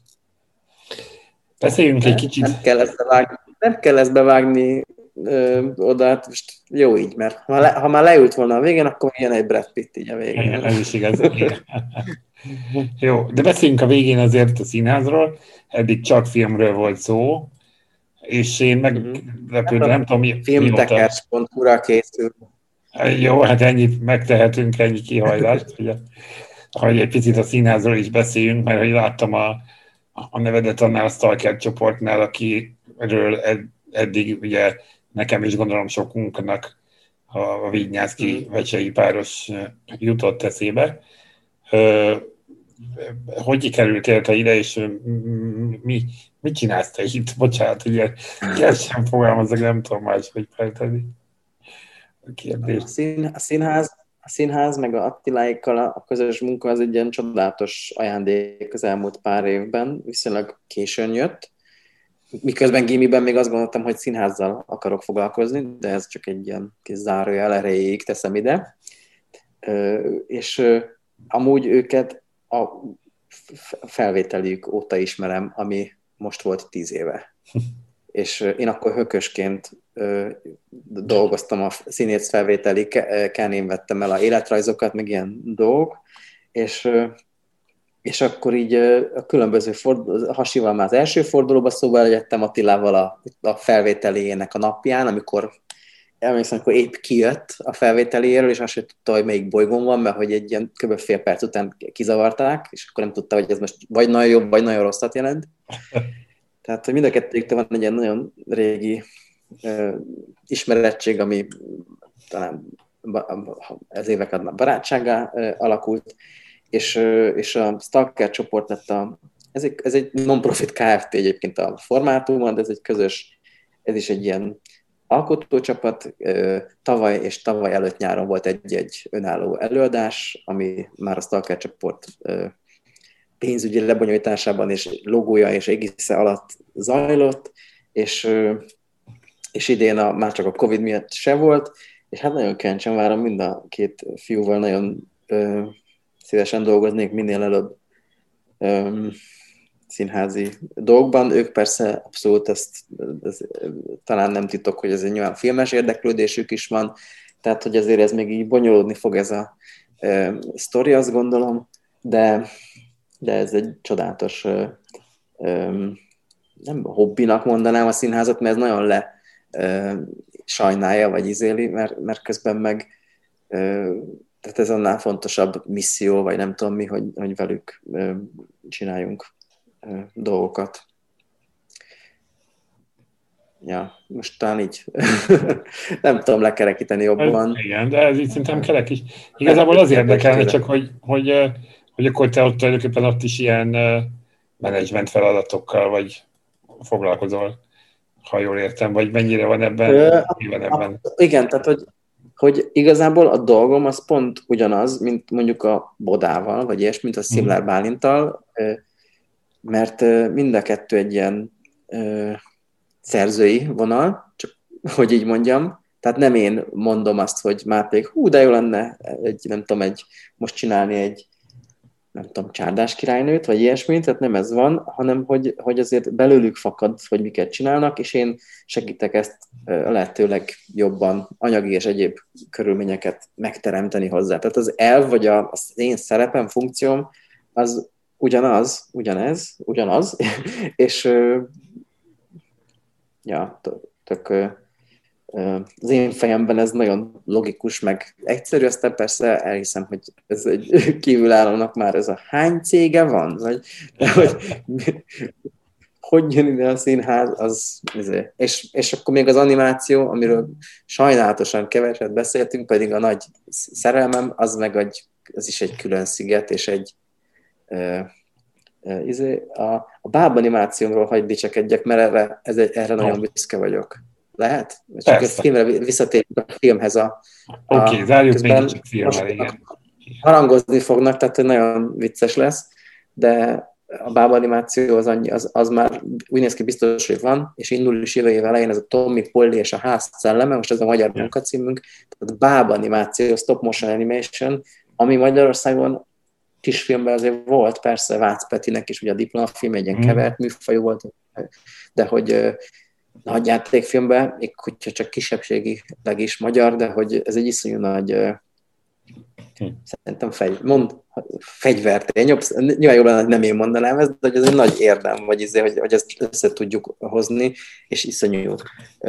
Beszéljünk egy kicsit. Nem kell ezt bevágni, nem kell ezt bevágni ö, oda, hát most jó így, mert ha, le, ha már leült volna a végén, akkor ilyen egy Brad Pitt így a végén. Igen, ez is igaz. (laughs) jó, de beszéljünk a végén azért a színházról. Eddig csak filmről volt szó, és én meglepődtem, mhm. nem tudom, mi, Filmtekers.hu-ra készül. Jó, hát ennyit megtehetünk, ennyi kihajlást, hogy, (laughs) hogy egy picit a színházról is beszéljünk, mert hogy láttam a, a nevedet annál a Stalker csoportnál, akiről ed, eddig ugye nekem is gondolom sokunknak a, a Vignyászki mm. vecsei páros jutott eszébe. Hogy kerültél te ide, és mi, mit csinálsz te itt? Bocsánat, ugye ezt sem fogalmazok, nem tudom más, hogy feltenni a kérdést. A, szín, a színház a színház meg a Attiláikkal a közös munka az egy ilyen csodálatos ajándék az elmúlt pár évben, viszonylag későn jött. Miközben gimiben még azt gondoltam, hogy színházzal akarok foglalkozni, de ez csak egy ilyen kis zárójel erejéig teszem ide. És amúgy őket a felvételjük óta ismerem, ami most volt tíz éve. (laughs) És én akkor hökösként dolgoztam a színész felvételi én vettem el a életrajzokat, meg ilyen dolgok, és, és akkor így a különböző fordul, Hasival már az első fordulóba szóval egyettem Attilával a, a felvételének a napján, amikor emlékszem, amikor épp kijött a felvételéről, és azt sem tudta, hogy melyik bolygón van, mert hogy egy ilyen kb. fél perc után kizavarták, és akkor nem tudta, hogy ez most vagy nagyon jobb, vagy nagyon rosszat jelent. (laughs) Tehát, hogy mind a kettőjüktől van egy ilyen nagyon régi ismerettség, ami talán ez évek adnak barátságá alakult, és, és a Stalker csoport lett a, ez egy, ez egy non-profit Kft. egyébként a formátumon, de ez egy közös, ez is egy ilyen alkotócsapat. Tavaly és tavaly előtt nyáron volt egy-egy önálló előadás, ami már a Stalker csoport pénzügyi lebonyolításában és logója és égisze alatt zajlott, és és idén a, már csak a Covid miatt se volt, és hát nagyon kíváncsian várom mind a két fiúval, nagyon ö, szívesen dolgoznék minél előbb ö, színházi dolgokban. Ők persze abszolút ezt, ez, talán nem titok, hogy ez egy nyilván filmes érdeklődésük is van, tehát hogy azért ez még így bonyolódni fog ez a ö, sztori, azt gondolom, de, de ez egy csodálatos ö, ö, nem hobbinak mondanám a színházat, mert ez nagyon le sajnálja, vagy izéli, mert, mert közben meg tehát ez annál fontosabb misszió, vagy nem tudom mi, hogy, hogy velük csináljunk dolgokat. Ja, most talán így. (laughs) nem tudom lekerekíteni jobban. Igen, de ez így szerintem kerek is. Igazából az érdekelne csak, hogy, hogy, hogy akkor te ott tulajdonképpen ott is ilyen menedzsment feladatokkal vagy foglalkozol ha jól értem, vagy mennyire van ebben? Ö, van ebben? Igen, tehát hogy, hogy igazából a dolgom az pont ugyanaz, mint mondjuk a Bodával, vagy ilyesmi, mint a Szimlár. Bálintal, mert mind a kettő egy ilyen szerzői vonal, csak (laughs) hogy így mondjam, tehát nem én mondom azt, hogy pedig hú, de jó lenne egy, nem tudom, egy, most csinálni egy nem tudom, csárdás királynőt, vagy ilyesmit, tehát nem ez van, hanem hogy, hogy azért belőlük fakad, hogy miket csinálnak, és én segítek ezt lehetőleg jobban anyagi és egyéb körülményeket megteremteni hozzá. Tehát az elv, vagy a, az én szerepem, funkcióm, az ugyanaz, ugyanez, ugyanaz, (laughs) és ja, tök az én fejemben ez nagyon logikus, meg egyszerű, aztán persze elhiszem, hogy ez egy (laughs) kívülállónak már ez a hány cége van, vagy hogy (laughs) hogy jön ide a színház, az, és, és akkor még az animáció, amiről sajnálatosan keveset beszéltünk, pedig a nagy szerelmem, az meg egy, az is egy külön sziget, és egy uh, a, a báb animációmról hagy dicsekedjek, mert erre, ez egy, erre nagyon büszke vagyok Lehet? Csak a filmre visszatérünk a filmhez a... Oké, okay, zárjuk még egy igen. Harangozni fognak, tehát nagyon vicces lesz, de a báb animáció az, annyi, az, az már úgy néz ki biztos, hogy van, és indul is jövő év elején ez a Tommy Polly és a ház szelleme, most ez a magyar yeah. munkacímünk, tehát báb animáció, stop motion animation, ami Magyarországon kisfilmben azért volt, persze Vácz Petinek is ugye a diplomafilm egy ilyen mm. kevert műfajú volt, de hogy nagy játékfilmben, még hogyha csak kisebbségileg is magyar, de hogy ez egy iszonyú nagy hm. szerintem fegy, mond, fegyvert, jobb, nyilván lenne, nem én mondanám ezt, de hogy ez egy nagy érdem, vagy izé, hogy, hogy ezt össze tudjuk hozni, és iszonyú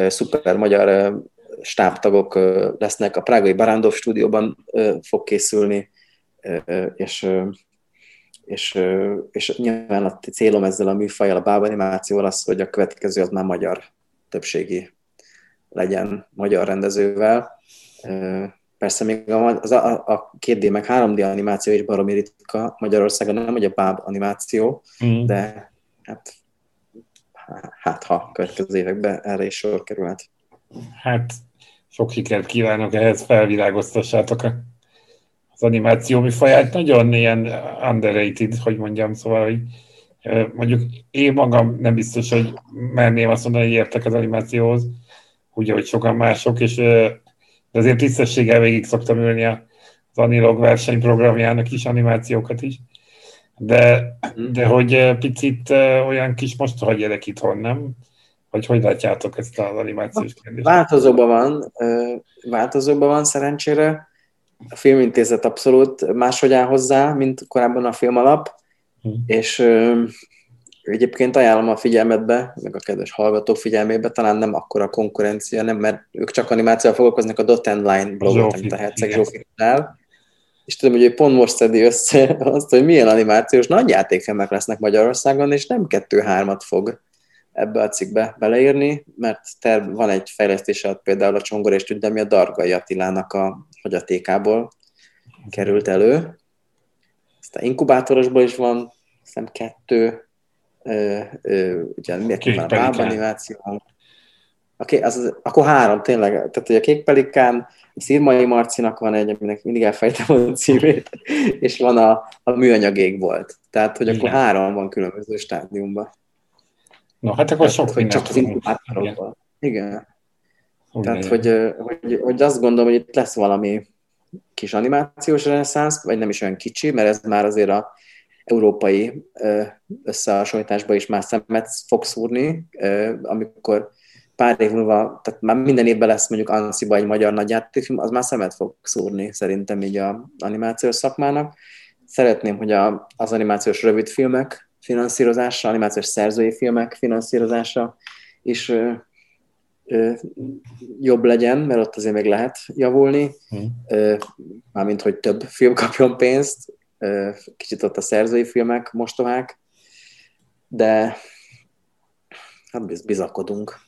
szuper magyar stábtagok lesznek. A Prágai Barándov stúdióban fog készülni, és és, és nyilván a célom ezzel a műfajjal, a bábanimációval az, hogy a következő az már magyar többségi legyen magyar rendezővel. Persze még az a, a 2D meg 3D animáció is baromi ritka Magyarországon, nem hogy a báb animáció, mm. de hát, hát ha következő években erre is sor kerülhet. Hát sok sikert kívánok ehhez, felvilágoztassátok a az animáció műfaját nagyon ilyen underrated, hogy mondjam, szóval, hogy mondjuk én magam nem biztos, hogy merném azt mondani, hogy értek az animációhoz, úgy, hogy sokan mások, és de azért tisztességgel végig szoktam ülni az Anilog versenyprogramjának is, animációkat is. De, de hogy picit olyan kis most hagyjelek itthon, nem? Vagy hogy látjátok ezt az animációs kérdést? Változóban van, változóban van szerencsére a filmintézet abszolút máshogy áll hozzá, mint korábban a film alap, hmm. és ö, egyébként ajánlom a figyelmetbe, meg a kedves hallgatók figyelmébe, talán nem akkora konkurencia, nem, mert ők csak animációval foglalkoznak a Dot and Line blogot, amit a Herceg Zsófi és tudom, hogy ő pont most szedi össze (laughs) azt, hogy milyen animációs nagy játékfilmek lesznek Magyarországon, és nem kettő-hármat fog ebbe a cikkbe beleírni, mert terv, van egy fejlesztése például a Csongor és Tündemi a Dargai Attilának a hagyatékából került elő. Aztán inkubátorosból is van, hiszem kettő, ö, ö, ugye miért van a báb animáció. Okay, az, az, akkor három tényleg, tehát hogy a Kék Pelikán, a Szirmai Marcinak van egy, aminek mindig elfejtem a címét, (laughs) és van a, a műanyagég volt. Tehát, hogy Igen. akkor három van különböző stádiumban. No, hát akkor sok hogy csak az inkubátorokban. Igen. Tehát, hogy, hogy, hogy azt gondolom, hogy itt lesz valami kis animációs reneszánsz, vagy nem is olyan kicsi, mert ez már azért a európai összehasonlításban is már szemet fog szúrni, amikor pár év múlva, tehát már minden évben lesz mondjuk Ansziba egy magyar nagyjátékfilm, az már szemet fog szúrni szerintem így a animációs szakmának. Szeretném, hogy a, az animációs rövidfilmek finanszírozása, animációs szerzői filmek finanszírozása is jobb legyen, mert ott azért még lehet javulni, ö, mármint, hogy több film kapjon pénzt, kicsit ott a szerzői filmek mostohák, de hát biz, bizakodunk.